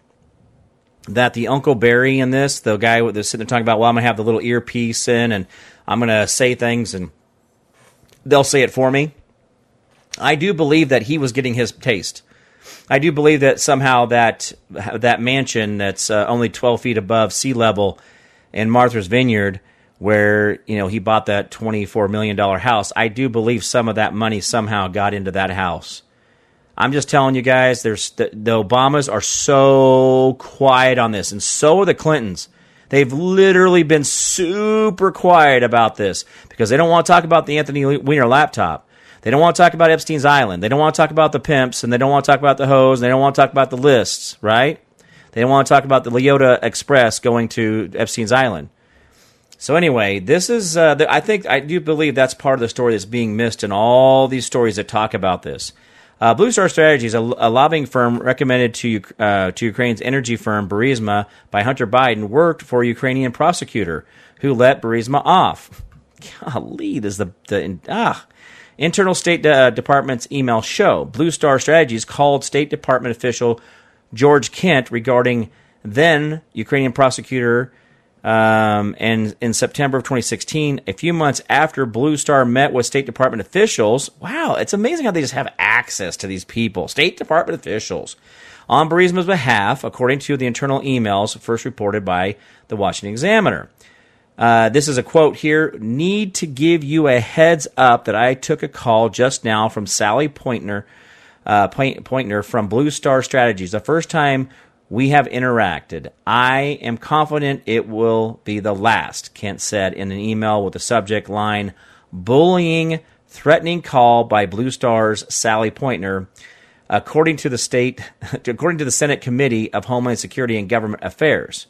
that the Uncle Barry in this, the guy that's sitting there talking about, well, I'm going to have the little earpiece in and I'm going to say things and they'll say it for me. I do believe that he was getting his taste. I do believe that somehow that that mansion that's uh, only 12 feet above sea level in Martha's Vineyard, where you know he bought that 24 million dollar house, I do believe some of that money somehow got into that house. I'm just telling you guys, there's the, the Obamas are so quiet on this, and so are the Clintons. They've literally been super quiet about this because they don't want to talk about the Anthony Weiner laptop. They don't want to talk about Epstein's Island. They don't want to talk about the pimps, and they don't want to talk about the hoes, and they don't want to talk about the lists, right? They don't want to talk about the Lolita Express going to Epstein's Island. So anyway, this is uh, the, I think I do believe that's part of the story that's being missed in all these stories that talk about this. Uh, Blue Star Strategies, a, a lobbying firm recommended to uh, to Ukraine's energy firm Burisma by Hunter Biden, worked for a Ukrainian prosecutor who let Burisma off. Golly, this is the the ah. Internal State uh, Department's email show. Blue Star Strategies called State Department official George Kent regarding then Ukrainian prosecutor um, and in September of 2016, a few months after Blue Star met with State Department officials, wow, it's amazing how they just have access to these people, State Department officials, on Burisma's behalf, according to the internal emails first reported by the Washington Examiner. Uh, this is a quote here. Need to give you a heads up that I took a call just now from Sally Pointner, uh, Pointner from Blue Star Strategies. The first time we have interacted. I am confident it will be the last, Kent said in an email with the subject line Bullying, Threatening Call by Blue Star's Sally Pointner. According to the state, according to the Senate Committee of Homeland Security and Government Affairs.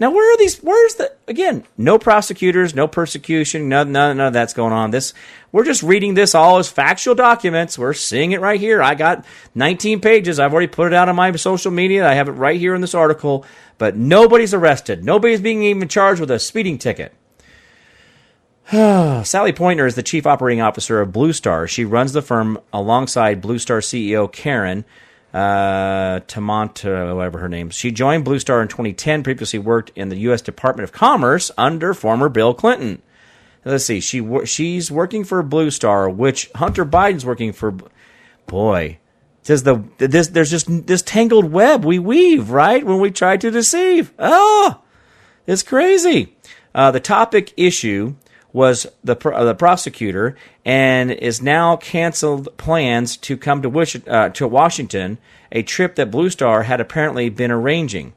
Now, where are these? Where's the again? No prosecutors, no persecution, none, none, none of that's going on. This we're just reading this all as factual documents. We're seeing it right here. I got 19 pages. I've already put it out on my social media. I have it right here in this article. But nobody's arrested. Nobody's being even charged with a speeding ticket. Sally Pointer is the chief operating officer of Blue Star. She runs the firm alongside Blue Star CEO Karen uh, Tamanta, whatever her name. She joined Blue Star in 2010. Previously worked in the U.S. Department of Commerce under former Bill Clinton. Let's see. She she's working for Blue Star, which Hunter Biden's working for. Boy, says the this there's just this tangled web we weave right when we try to deceive. Oh, it's crazy. Uh, the topic issue was the uh, the prosecutor and is now canceled plans to come to Wish, uh, to Washington, a trip that Blue Star had apparently been arranging.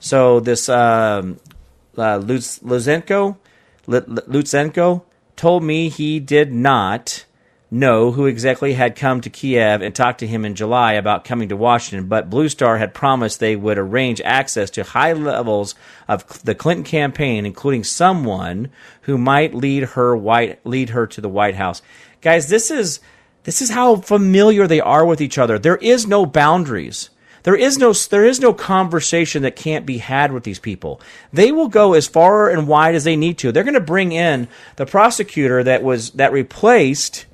So this um, uh, Lutsenko told me he did not know who exactly had come to Kiev and talked to him in July about coming to Washington, but Blue Star had promised they would arrange access to high levels of the Clinton campaign, including someone who might lead her white lead her to the White House. Guys, this is this is how familiar they are with each other. There is no boundaries. There is no there is no conversation that can't be had with these people. They will go as far and wide as they need to. They're going to bring in the prosecutor that was that replaced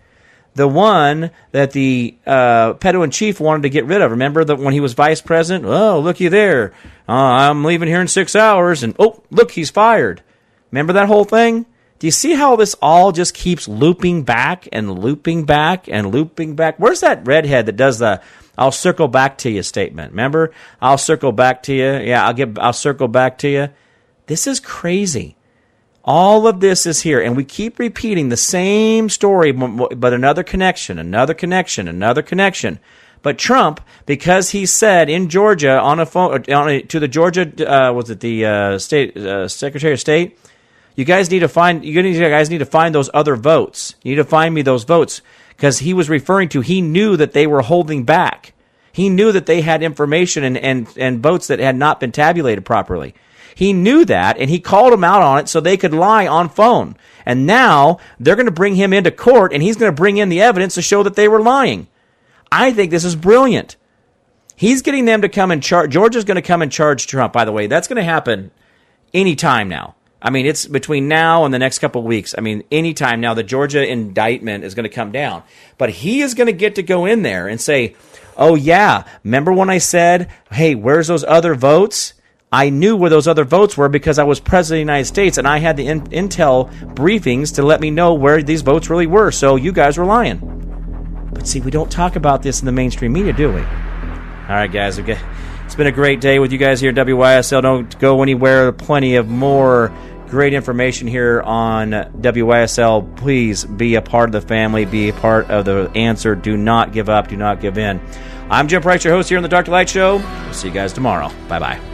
the one that the uh, pedo in chief wanted to get rid of. Remember that when he was vice president? Oh, looky there. Uh, I'm leaving here in six hours, and oh, look, he's fired. Remember that whole thing? Do you see how this all just keeps looping back and looping back and looping back? Where's that redhead that does the "I'll circle back to you" statement? Remember, I'll circle back to you. Yeah, I'll get. I'll circle back to you. This is crazy. All of this is here, and we keep repeating the same story, but another connection, another connection, another connection. But Trump, because he said in Georgia on a phone on a, to the Georgia uh, was it the uh, state uh, Secretary of State, you guys need to find you guys need to find those other votes. You need to find me those votes because he was referring to he knew that they were holding back. He knew that they had information and, and, and votes that had not been tabulated properly. He knew that and he called them out on it so they could lie on phone. And now they're going to bring him into court and he's going to bring in the evidence to show that they were lying. I think this is brilliant. He's getting them to come and charge. Georgia's going to come and charge Trump, by the way. That's going to happen anytime now. I mean, it's between now and the next couple weeks. I mean, anytime now, the Georgia indictment is going to come down. But he is going to get to go in there and say, oh, yeah, remember when I said, hey, where's those other votes? I knew where those other votes were because I was president of the United States and I had the in- intel briefings to let me know where these votes really were. So you guys were lying. But see, we don't talk about this in the mainstream media, do we? All right, guys. Okay. It's been a great day with you guys here at WYSL. Don't go anywhere. Plenty of more great information here on WYSL. Please be a part of the family, be a part of the answer. Do not give up, do not give in. I'm Jim Price, your host here on the Dark to Light Show. We'll see you guys tomorrow. Bye bye.